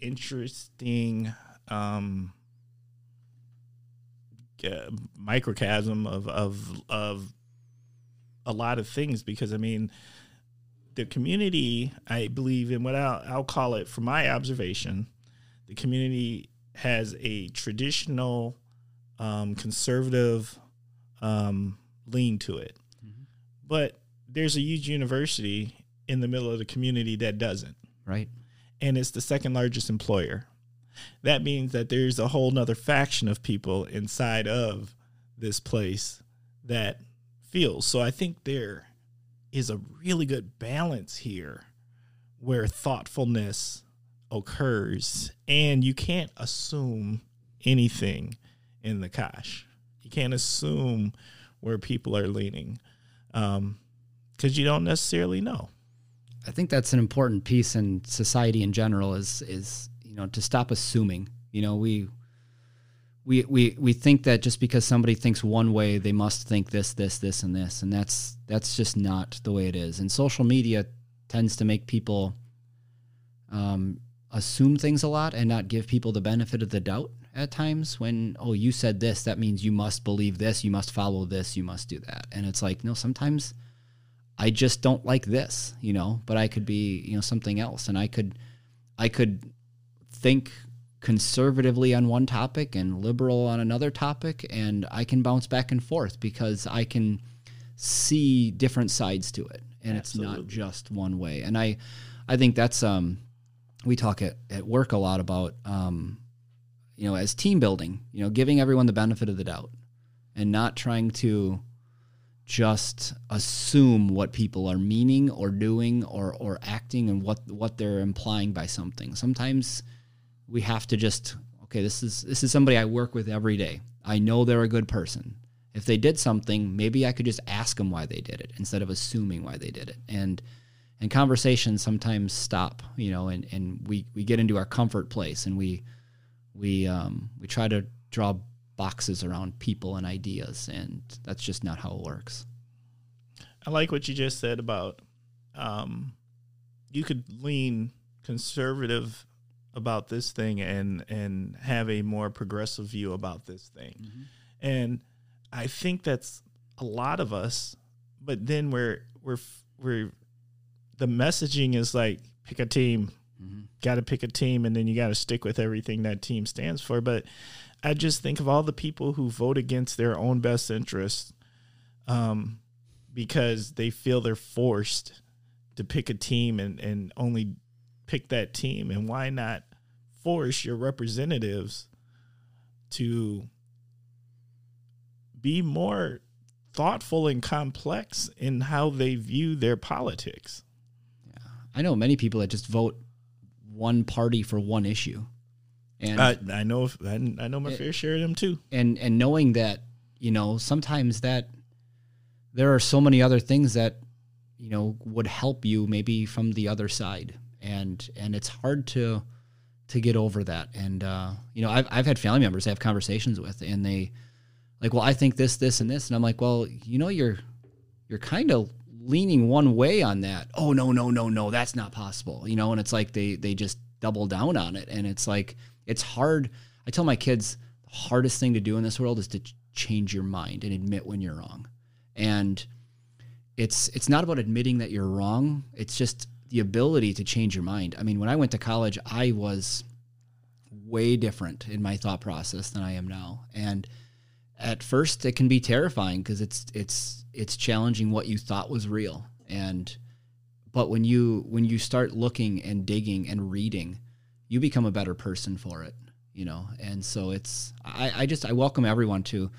interesting um, uh, microcosm of of of a lot of things because I mean the community I believe in what I'll, I'll call it from my observation the community has a traditional um, conservative um, lean to it mm-hmm. but there's a huge university in the middle of the community that doesn't. Right. And it's the second largest employer. That means that there's a whole nother faction of people inside of this place that feels. So I think there is a really good balance here where thoughtfulness occurs and you can't assume anything in the Kosh. You can't assume where people are leaning because um, you don't necessarily know. I think that's an important piece in society in general is is you know to stop assuming. You know, we we, we we think that just because somebody thinks one way, they must think this, this, this, and this, and that's that's just not the way it is. And social media tends to make people um, assume things a lot and not give people the benefit of the doubt at times. When oh, you said this, that means you must believe this, you must follow this, you must do that, and it's like no, sometimes I just don't like this, you know, but I could be you know something else, and I could I could think conservatively on one topic and liberal on another topic and I can bounce back and forth because I can see different sides to it and Absolutely. it's not just one way and I I think that's um we talk at, at work a lot about um you know as team building you know giving everyone the benefit of the doubt and not trying to just assume what people are meaning or doing or or acting and what what they're implying by something. Sometimes we have to just okay this is this is somebody i work with every day. I know they're a good person. If they did something maybe i could just ask them why they did it instead of assuming why they did it. And and conversations sometimes stop you know and and we we get into our comfort place and we we um we try to draw boxes around people and ideas and that's just not how it works i like what you just said about um you could lean conservative about this thing and and have a more progressive view about this thing. Mm-hmm. And I think that's a lot of us, but then we're we're we're the messaging is like pick a team. Mm-hmm. Got to pick a team and then you got to stick with everything that team stands for, but I just think of all the people who vote against their own best interests um, because they feel they're forced to pick a team and, and only pick that team and why not force your representatives to be more thoughtful and complex in how they view their politics. Yeah. I know many people that just vote one party for one issue. And I, I know I, I know my it, fair share of them too. And and knowing that, you know, sometimes that there are so many other things that you know would help you maybe from the other side and and it's hard to to get over that. And uh, you know, I've I've had family members I have conversations with, and they like, well, I think this, this, and this, and I'm like, well, you know, you're you're kind of leaning one way on that. Oh no, no, no, no, that's not possible. You know, and it's like they they just double down on it, and it's like it's hard. I tell my kids the hardest thing to do in this world is to ch- change your mind and admit when you're wrong, and it's it's not about admitting that you're wrong. It's just the ability to change your mind. I mean, when I went to college, I was way different in my thought process than I am now. And at first it can be terrifying because it's it's it's challenging what you thought was real. And but when you when you start looking and digging and reading, you become a better person for it, you know. And so it's I, I just I welcome everyone to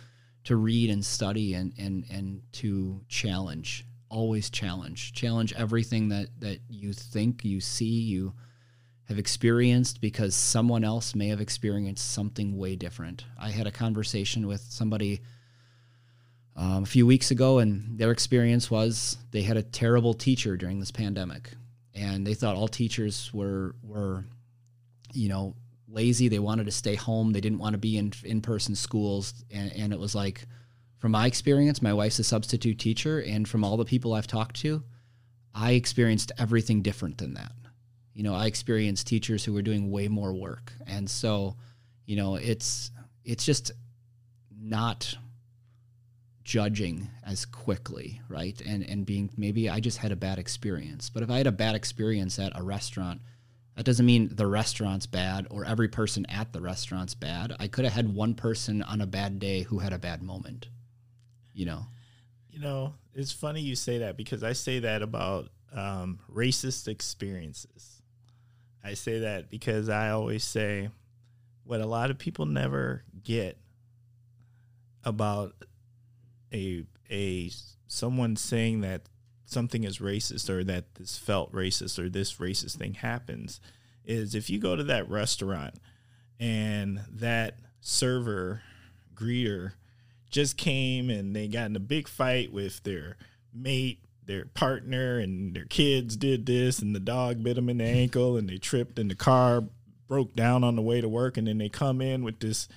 to read and study and and and to challenge always challenge. Challenge everything that that you think, you see, you have experienced because someone else may have experienced something way different. I had a conversation with somebody um, a few weeks ago, and their experience was they had a terrible teacher during this pandemic, and they thought all teachers were were, you know, lazy. They wanted to stay home. They didn't want to be in in person schools, and, and it was like from my experience, my wife's a substitute teacher, and from all the people I've talked to, I experienced everything different than that. You know, I experienced teachers who were doing way more work, and so, you know, it's it's just not judging as quickly, right? And and being maybe I just had a bad experience. But if I had a bad experience at a restaurant, that doesn't mean the restaurant's bad or every person at the restaurant's bad. I could have had one person on a bad day who had a bad moment you know. You know, it's funny you say that because I say that about um, racist experiences. I say that because I always say what a lot of people never get about a a someone saying that something is racist or that this felt racist or this racist thing happens is if you go to that restaurant and that server greeter just came and they got in a big fight with their mate, their partner, and their kids did this, and the dog bit them in the ankle, and they tripped, and the car broke down on the way to work, and then they come in with this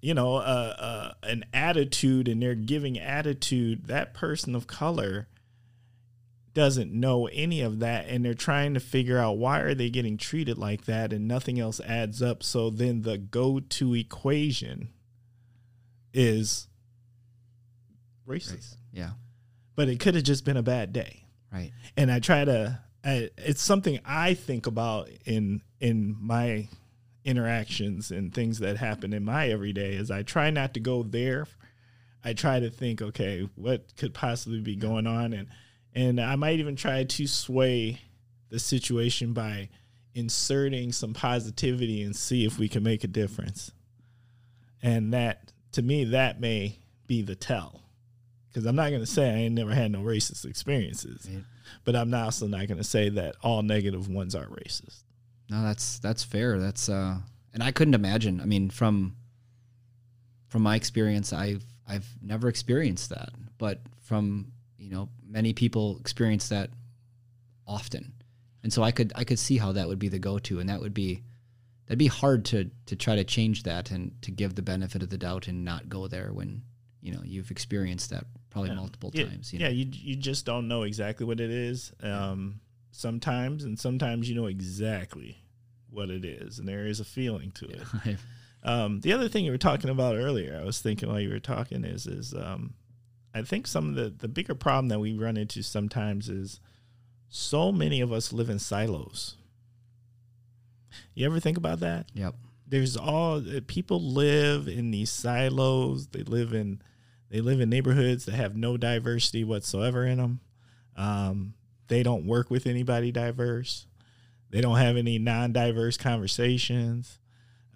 you know, uh, uh, an attitude and they're giving attitude, that person of color doesn't know any of that and they're trying to figure out why are they getting treated like that and nothing else adds up so then the go-to equation is racist Race. Yeah. but it could have just been a bad day Right. and i try to I, it's something i think about in in my interactions and things that happen in my everyday is i try not to go there i try to think okay what could possibly be going on and and i might even try to sway the situation by inserting some positivity and see if we can make a difference and that to me that may be the tell because i'm not going to say i ain't never had no racist experiences Right. but i'm not also not going to say that all negative ones are racist No, that's that's fair. That's uh, and I couldn't imagine. I mean, from from my experience, I've I've never experienced that, but from you know many people experience that often, and so I could I could see how that would be the go to, and that would be that'd be hard to to try to change that and to give the benefit of the doubt and not go there when you know you've experienced that probably multiple yeah, times. You yeah know? you you just don't know exactly what it is um sometimes and sometimes you know exactly what it is and there is a feeling to it Um, the other thing you were talking about earlier, I was thinking while you were talking is is um, I think some of the the bigger problem that we run into sometimes is so many of us live in silos. You ever think about that? yep. There's all uh, people live in these silos. They live in they live in neighborhoods that have no diversity whatsoever in them. Um, they don't work with anybody diverse. They don't have any non-diverse conversations.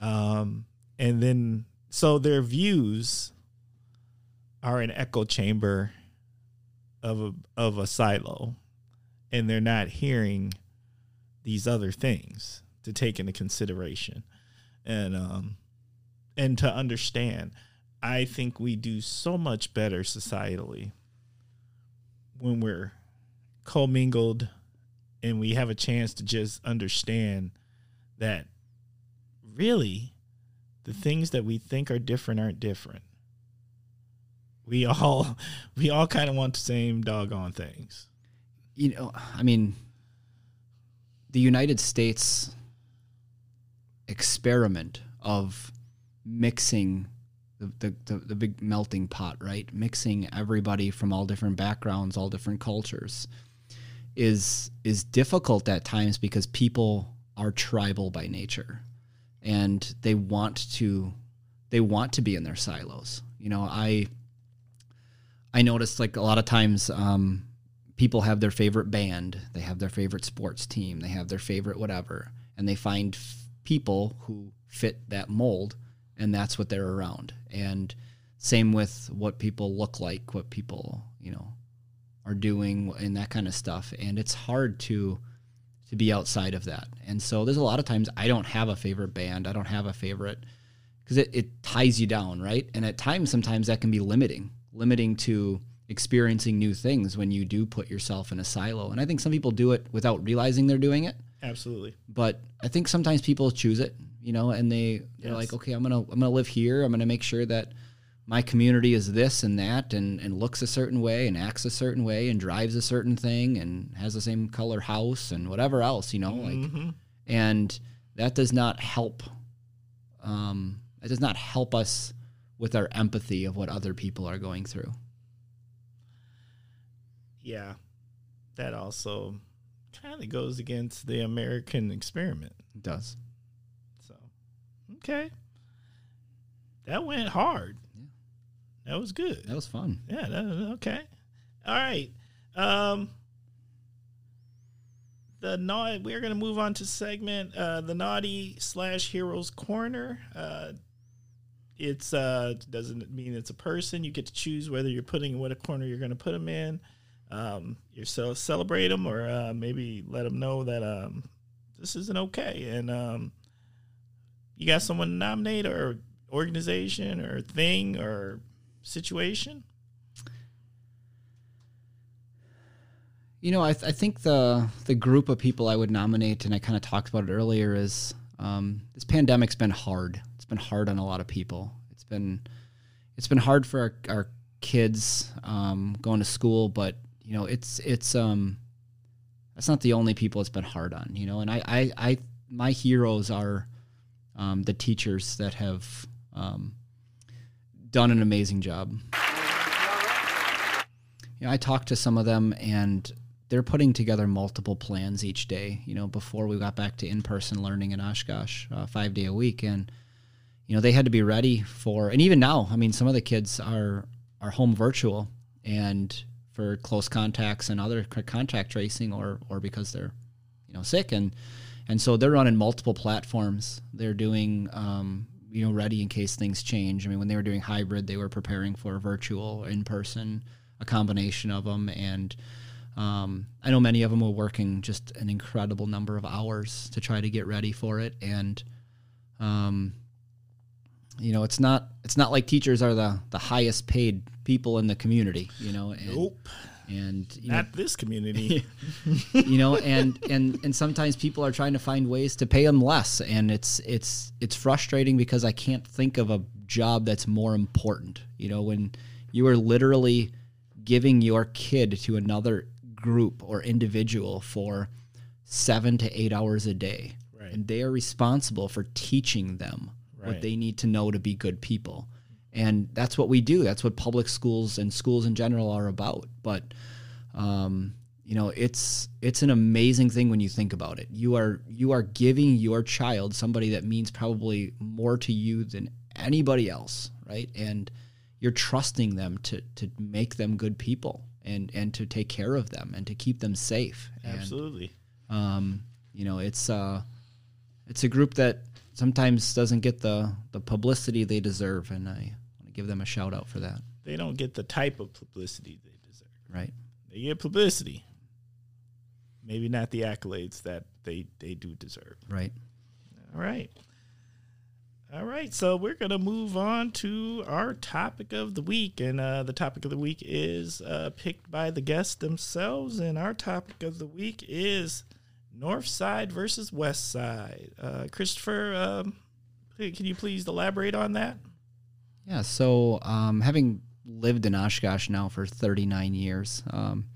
Um, and then so their views are an echo chamber of a of a silo and they're not hearing these other things to take into consideration and um and to understand i think we do so much better societally when we're commingled and we have a chance to just understand that really the things that we think are different aren't different. We all we all kind of want the same doggone things. you know, I mean, the United States experiment of mixing the, the, the, big melting pot, right? Mixing everybody from all different backgrounds, all different cultures is is difficult at times because people are tribal by nature and they want to they want to be in their silos. You know, I I noticed like a lot of times um, people have their favorite band, they have their favorite sports team, they have their favorite whatever, and they find f- people who fit that mold, and that's what they're around. And same with what people look like, what people you know are doing, and that kind of stuff. And it's hard to to be outside of that. And so there's a lot of times I don't have a favorite band, I don't have a favorite because it, it ties you down, right? And at times, sometimes that can be limiting, limiting to experiencing new things when you do put yourself in a silo. And I think some people do it without realizing they're doing it. Absolutely. But I think sometimes people choose it, you know, and they they're Yes. like, okay, I'm gonna I'm gonna live here. I'm gonna make sure that my community is this and that, and and looks a certain way, and acts a certain way, and drives a certain thing, and has the same color house, and whatever else, you know, like hmm and that does not help um, it does not help us with our empathy of what other people are going through Yeah. That also kind of goes against the American experiment. it does So, okay. That went hard. Yeah. That was good. that was fun Yeah, that, okay. All right. Um the naughty we're gonna move on to segment uh the naughty slash heroes corner. Uh it's uh doesn't mean it's a person. You get to choose whether you're putting what a corner you're gonna put them in. Um you so celebrate them or uh maybe let them know that um this isn't okay and um you got someone to nominate or organization or thing or situation you know i, th- I think the the group of people i would nominate and i kind of talked about it earlier is um, this pandemic's been hard it's been hard on a lot of people it's been it's been hard for our, our kids um, going to school, but you know it's it's um that's not the only people it's been hard on. You know, and I I, I my heroes are um, the teachers that have um, done an amazing job. You know, I talked to some of them and they're putting together multiple plans each day. You know, before we got back to in-person learning in Oshkosh, uh, five day a week, and you know they had to be ready for. And even now, I mean, some of the kids are are home virtual and for close contacts and other contact tracing, or or because they're you know sick and and so they're running multiple platforms. They're doing um, you know ready in case things change. I mean, when they were doing hybrid, they were preparing for virtual, in person, a combination of them, and um, I know many of them were working just an incredible number of hours to try to get ready for it, and um, you know, it's not it's not like teachers are the the highest paid people in the community. You know, and, Nope. and you Not know, this community. you know and and and sometimes people are trying to find ways to pay them less and it's it's it's frustrating because i can't think of a job that's more important you know when you are literally giving your kid to another group or individual for 7 to 8 hours a day Right. and they are responsible for teaching them Right. what they need to know to be good people. And that's what we do. That's what public schools and schools in general are about. But um, you know it's it's an amazing thing when you think about it. You are you are giving your child somebody that means probably more to you than anybody else right? And you're trusting them to to make them good people and and to take care of them and to keep them safe. And Absolutely. um, you know it's uh it's a group that sometimes doesn't get the the publicity they deserve and i want to give them a shout out for that They don't get the type of publicity they deserve. right They get publicity. Maybe not the accolades that they, they do deserve. right All right. All right. So we're going to move on to our topic of the week. And uh, the topic of the week is uh, picked by the guests themselves. And our topic of the week is North Side versus West Side. Uh, Kristopher, um, can you please elaborate on that? Yeah, so um, having lived in Oshkosh now for 39 years, um,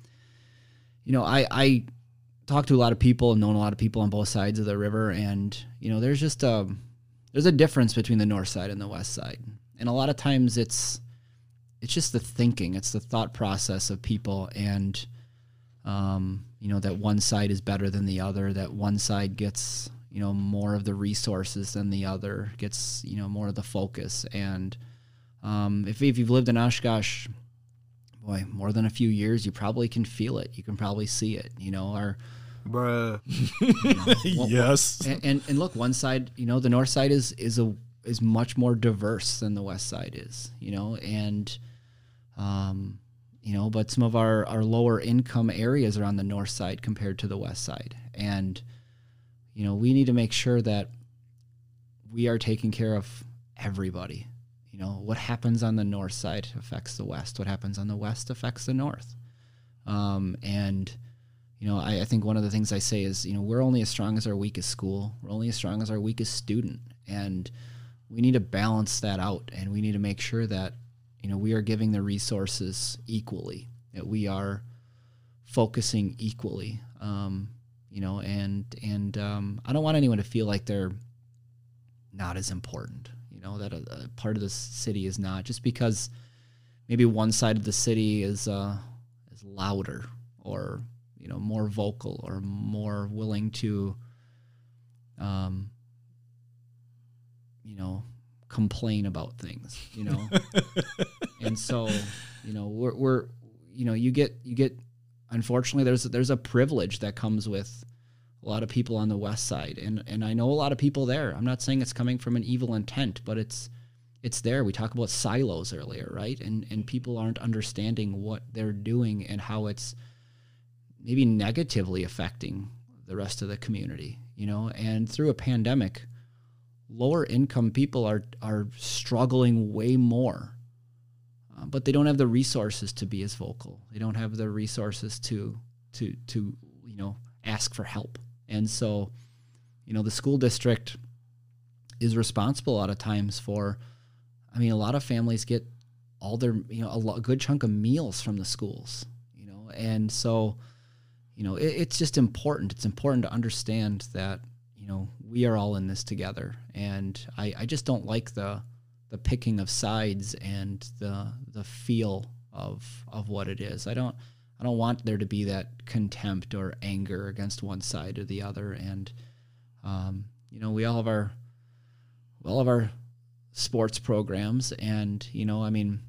you know, I, I talk to a lot of people and known a lot of people on both sides of the river, and you know, there's just a there's a difference between the north side and the west side, and a lot of times it's it's just the thinking, it's the thought process of people, and um, you know that one side is better than the other, that one side gets you know more of the resources than the other, gets you know more of the focus, and um, if, if you've lived in Oshkosh, boy, more than a few years, you probably can feel it. You can probably see it. You know, our Bruh. Well, yes. and, and and look, one side, you know, the north side is is a is much more diverse than the west side is. You know, and um, you know, but some of our our lower income areas are on the north side compared to the west side, and you know, we need to make sure that we are taking care of everybody. You know, what happens on the north side affects the west. What happens on the west affects the north. Um, and you know, I, I think one of the things I say is, you know, we're only as strong as our weakest school. We're only as strong as our weakest student, and we need to balance that out. And we need to make sure that, you know, we are giving the resources equally. That we are focusing equally. Um, you know, and and um, I don't want anyone to feel like they're not as important. You know, that a, a part of the city is not just because maybe one side of the city is uh, is louder or you know more vocal or more willing to um you know complain about things you know? And so you know we're, we're you know you get you get unfortunately there's there's a privilege that comes with a lot of people on the west side. And and I know a lot of people there. I'm not saying it's coming from an evil intent but it's it's there. We talked about silos earlier right? And and people aren't understanding what they're doing and how it's maybe negatively affecting the rest of the community you know? And through a pandemic lower income people are are struggling way more. Uh, but they don't have the resources to be as vocal. They don't have the resources to to to you know ask for help. And so you know the school district is responsible a lot of times for I mean, a lot of families get all their, you know, a, a good chunk of meals from the schools, you know, and so, you know, it, it's just important. It's important to understand that, you know, we are all in this together. And I, I just don't like the, the picking of sides and the, the feel of, of what it is. I don't, I don't want there to be that contempt or anger against one side or the other. And, um, you know, we all have our, we all have our sports programs. And, you know, I mean,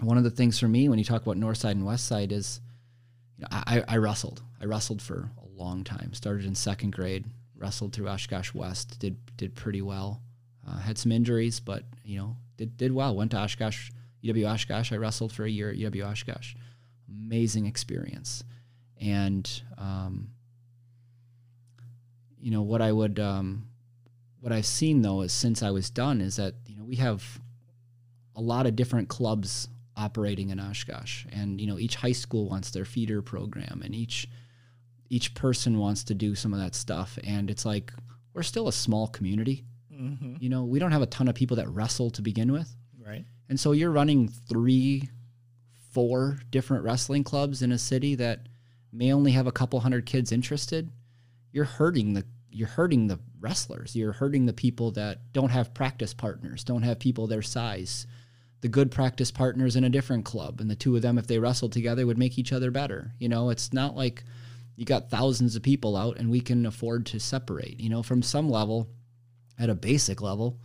one of the things for me when you talk about North Side and West Side is, you know, I, I wrestled. I wrestled for a long time. Started in second grade, wrestled through Oshkosh West, did did pretty well. Uh, had some injuries, but you know, did did well. Went to Oshkosh, UW Oshkosh. I wrestled for a year at UW Oshkosh. Amazing experience, and um, you know what I would um, what I've seen though is since I was done is that you know we have a lot of different clubs operating in Oshkosh, and you know each high school wants their feeder program, and each each person wants to do some of that stuff, and it's like we're still a small community. Mm-hmm. You know, we don't have a ton of people that wrestle to begin with, Right. and so you're running three, four different wrestling clubs in a city that may only have a couple hundred kids interested. You're hurting the you're hurting the wrestlers. You're hurting the people that don't have practice partners, don't have people their size. The good practice partners in a different club, and the two of them, if they wrestled together, would make each other better. You know, it's not like you got thousands of people out and we can afford to separate. You know, from some level, at a basic level,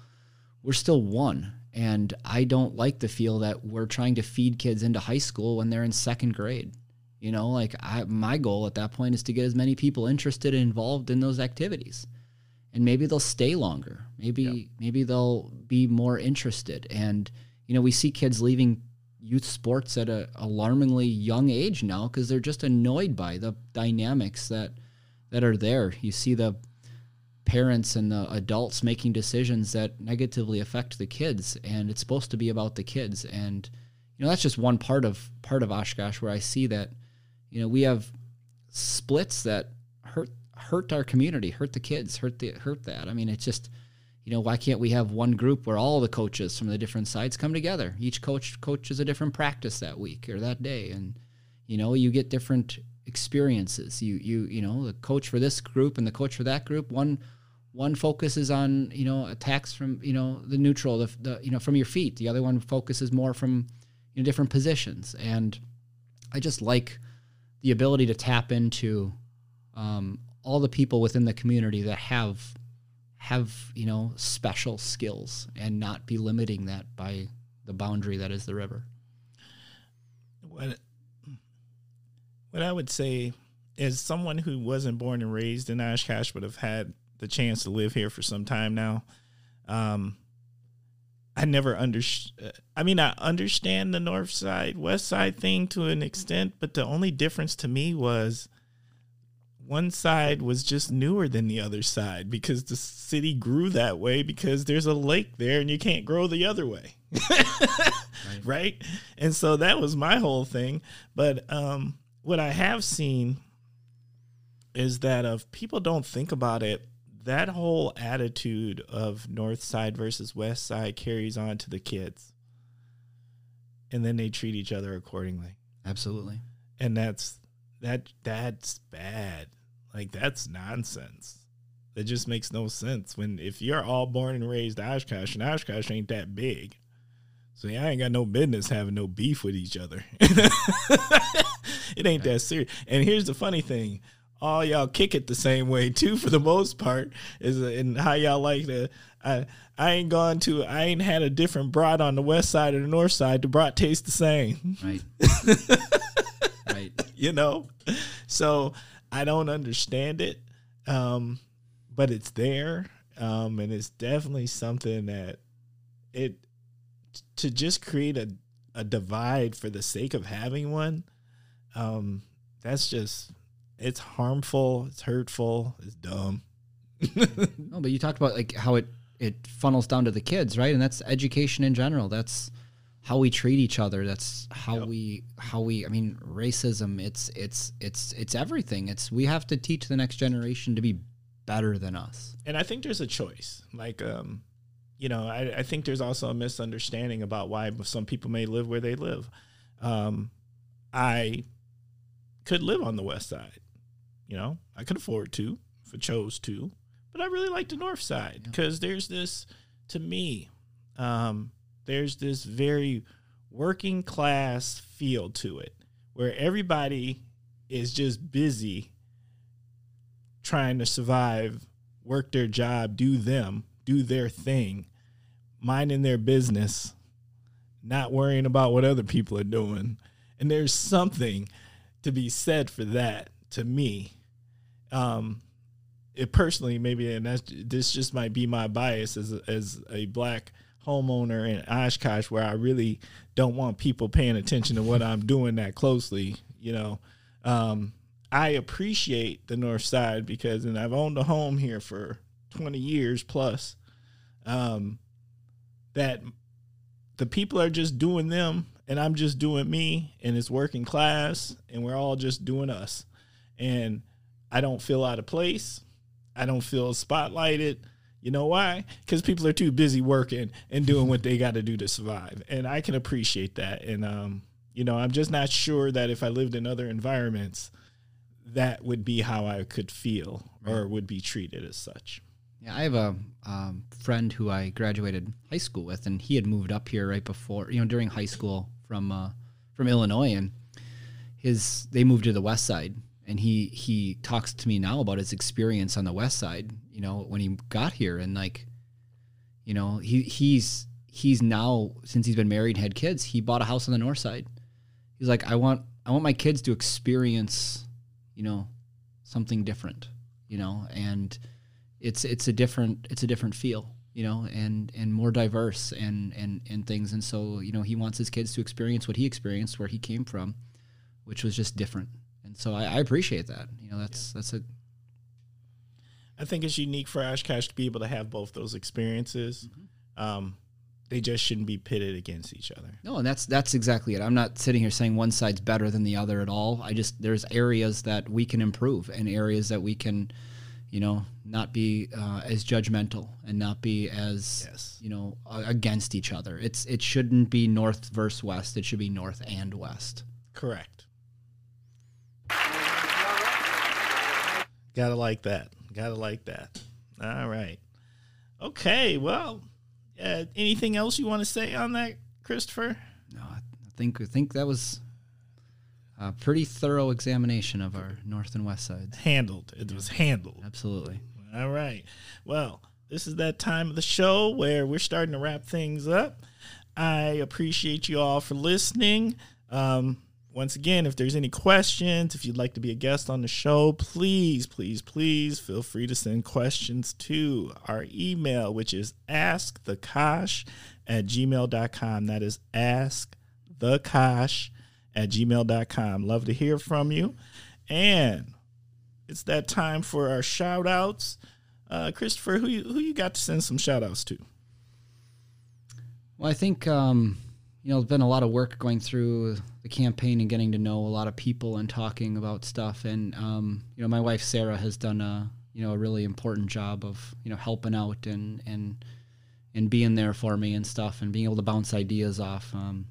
we're still one. And I don't like the feel that we're trying to feed kids into high school when they're in second grade. You know, like I, my goal at that point is to get as many people interested and involved in those activities. And maybe they'll stay longer. Maybe Yep. maybe they'll be more interested. And you know, we see kids leaving youth sports at a alarmingly young age now because they're just annoyed by the dynamics that that are there. You see the parents and the adults making decisions that negatively affect the kids and it's supposed to be about the kids and you know that's just one part of part of Oshkosh where I see that you know we have splits that hurt hurt our community hurt the kids hurt the hurt that I mean it's just you know why can't we have one group where all the coaches from the different sides come together? Each coach coaches a different practice that week or that day. And you know you get different experiences. You you you know the coach for this group and the coach for that group one one focuses on you know attacks from you know the neutral the, the you know from your feet. The other one focuses more from you know different positions. And i just like the ability to tap into um, all the people within the community that have have you know special skills and not be limiting that by the boundary that is the river What what I would say is someone who wasn't born and raised in Oshkosh but have had the chance to live here for some time now. Um, I never understood. I mean, I understand the north side, west side thing to an extent, but the only difference to me was one side was just newer than the other side because the city grew that way because there's a lake there and you can't grow the other way. right. And so that was my whole thing. But um, what I have seen is that if people don't think about it, that whole attitude of north side versus west side carries on to the kids. And then they treat each other accordingly. absolutely And that's that that's bad. Like that's nonsense. That just makes no sense. When if you're all born and raised Oshkosh, and Oshkosh ain't that big. So yeah, I ain't got no business having no beef with each other. it ain't that serious. And here's the funny thing. All y'all kick it the same way too, for the most part, is uh, and how y'all like to. I I ain't gone to. I ain't had a different brat on the west side or the north side. The brat tastes the same right right you know so i don't understand it um but it's there um and it's definitely something that it to just create a, a divide for the sake of having one um that's just it's harmful it's hurtful it's dumb No, but you talked about like how it it funnels down to the kids, right? And that's education in general. That's how we treat each other. That's how Yep. we how we. I mean, racism. It's it's it's it's everything. It's we have to teach the next generation to be better than us. and I think there's a choice. Like, um, you know, I, I, think there's also a misunderstanding about why some people may live where they live. Um, I could live on the west side. You know, I could afford to if I chose to, but I really like the north side because yeah. there's this, to me, um, there's this very working class feel to it where everybody is just busy trying to survive, work their job, do them, do their thing, minding their business, not worrying about what other people are doing. And there's something to be said for that to me. Um, it personally, maybe, and that's, this just might be my bias as as a black homeowner in Oshkosh, where I really don't want people paying attention to what I'm doing that closely. You know, um, I appreciate the North Side because, and I've owned a home here for 20 years plus. Um, that the people are just doing them and I'm just doing me and it's working class and we're all just doing us. And I don't feel out of place. I don't feel spotlighted. You know why? Because people are too busy working and doing what they got to do to survive. And I can appreciate that. And, um, you know, I'm just not sure that if I lived in other environments, that would be how I could feel or would be treated as such. Yeah, I have a um, friend who I graduated high school with, and he had moved up here right before, you know, during high school from uh, from Illinois, and his they moved to the west side, and he he talks to me now about his experience on the west side. You know, when he got here, and like, you know, he he's he's now since he's been married and had kids, he bought a house on the north side. He's like, I want I want my kids to experience, you know, something different, you know, and it's it's a different it's a different feel you know and and more diverse and and and things and so you know he wants his kids to experience what he experienced where he came from which was just different and so i, I appreciate that you know that's yeah. that's a i think it's unique for oshkosh to be able to have both those experiences mm-hmm. um, they just shouldn't be pitted against each other no and that's that's exactly it i'm not sitting here saying one side's better than the other at all i just there's areas that we can improve and areas that we can you know, not be uh, as judgmental and not be as yes. you know against each other. It's it shouldn't be north versus west. It should be north and west. Correct. Gotta like that. Gotta like that. All right. Okay. Well, uh, anything else you want to say on that, Kristopher? No, I think I think that was a pretty thorough examination of our north and west sides. Handled. It was handled. Absolutely. All right. Well, this is that time of the show where we're starting to wrap things up. I appreciate you all for listening. Um, once again, if there's any questions, if you'd like to be a guest on the show, please, please, please feel free to send questions to our email, which is askthekosh at gmail.com. That is askthekosh at gmail.com. Love to hear from you. And it's that time for our shout outs. Uh, Kristopher, who you, who you got to send some shout outs to? Well, I think, um, you know, there's been a lot of work going through the campaign and getting to know a lot of people and talking about stuff. And, um, you know, my wife, Sarah, has done a, you know, a really important job of, you know, helping out and, and, and being there for me and stuff and being able to bounce ideas off. Um,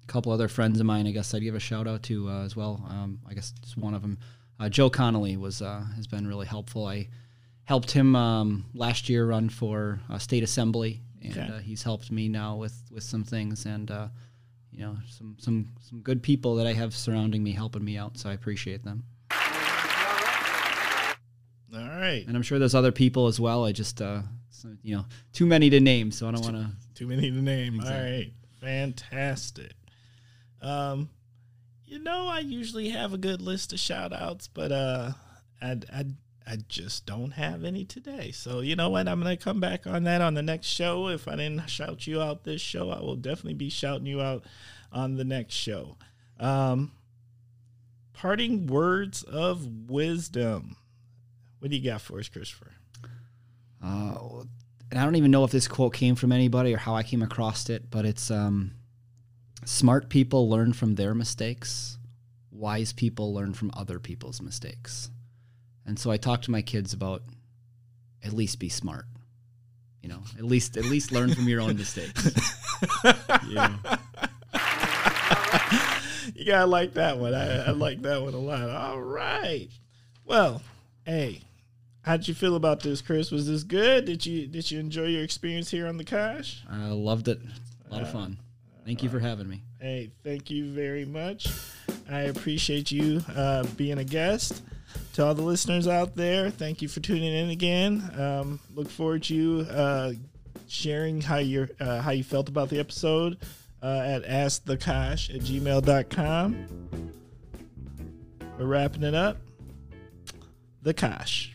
a couple other friends of mine, I guess I'd give a shout out to uh, as well. Um, I guess it's one of them. Uh, Joe Connolly was uh, has been really helpful. I helped him um, last year run for uh, state assembly, and okay. Uh, he's helped me now with with some things and uh, you know some some some good people that I have surrounding me helping me out. So I appreciate them. All right, and I'm sure there's other people as well. I just so, you know too many to name, so I don't want to too many to name. Exactly. All right, fantastic. Um, you know, I usually have a good list of shout outs, but uh, I, I, I just don't have any today. So, you know what? I'm to come back on that on the next show. If I didn't shout you out this show, I will definitely be shouting you out on the next show. Um, parting words of wisdom. What do you got for us, Kristopher? Uh, and I don't even know if this quote came from anybody or how I came across it, but it's um, Smart people learn from their mistakes. Wise people learn from other people's mistakes. And so I talk to my kids about at least be smart. you know, at least at least learn from your own mistakes. Yeah. You gotta like that one. I, I like that one a lot. All right. Well, hey, how'd you feel about this, Chris? Was this good? Did you did you enjoy your experience here on the Kosh? I loved it. A lot of fun. Thank you for having me. Hey, thank you very much. I appreciate you uh, being a guest. To all the listeners out there, thank you for tuning in again. Um, look forward to you uh, sharing how you uh, how you felt about the episode uh, at askthekosh at gmail.com. We're wrapping it up. The Kosh.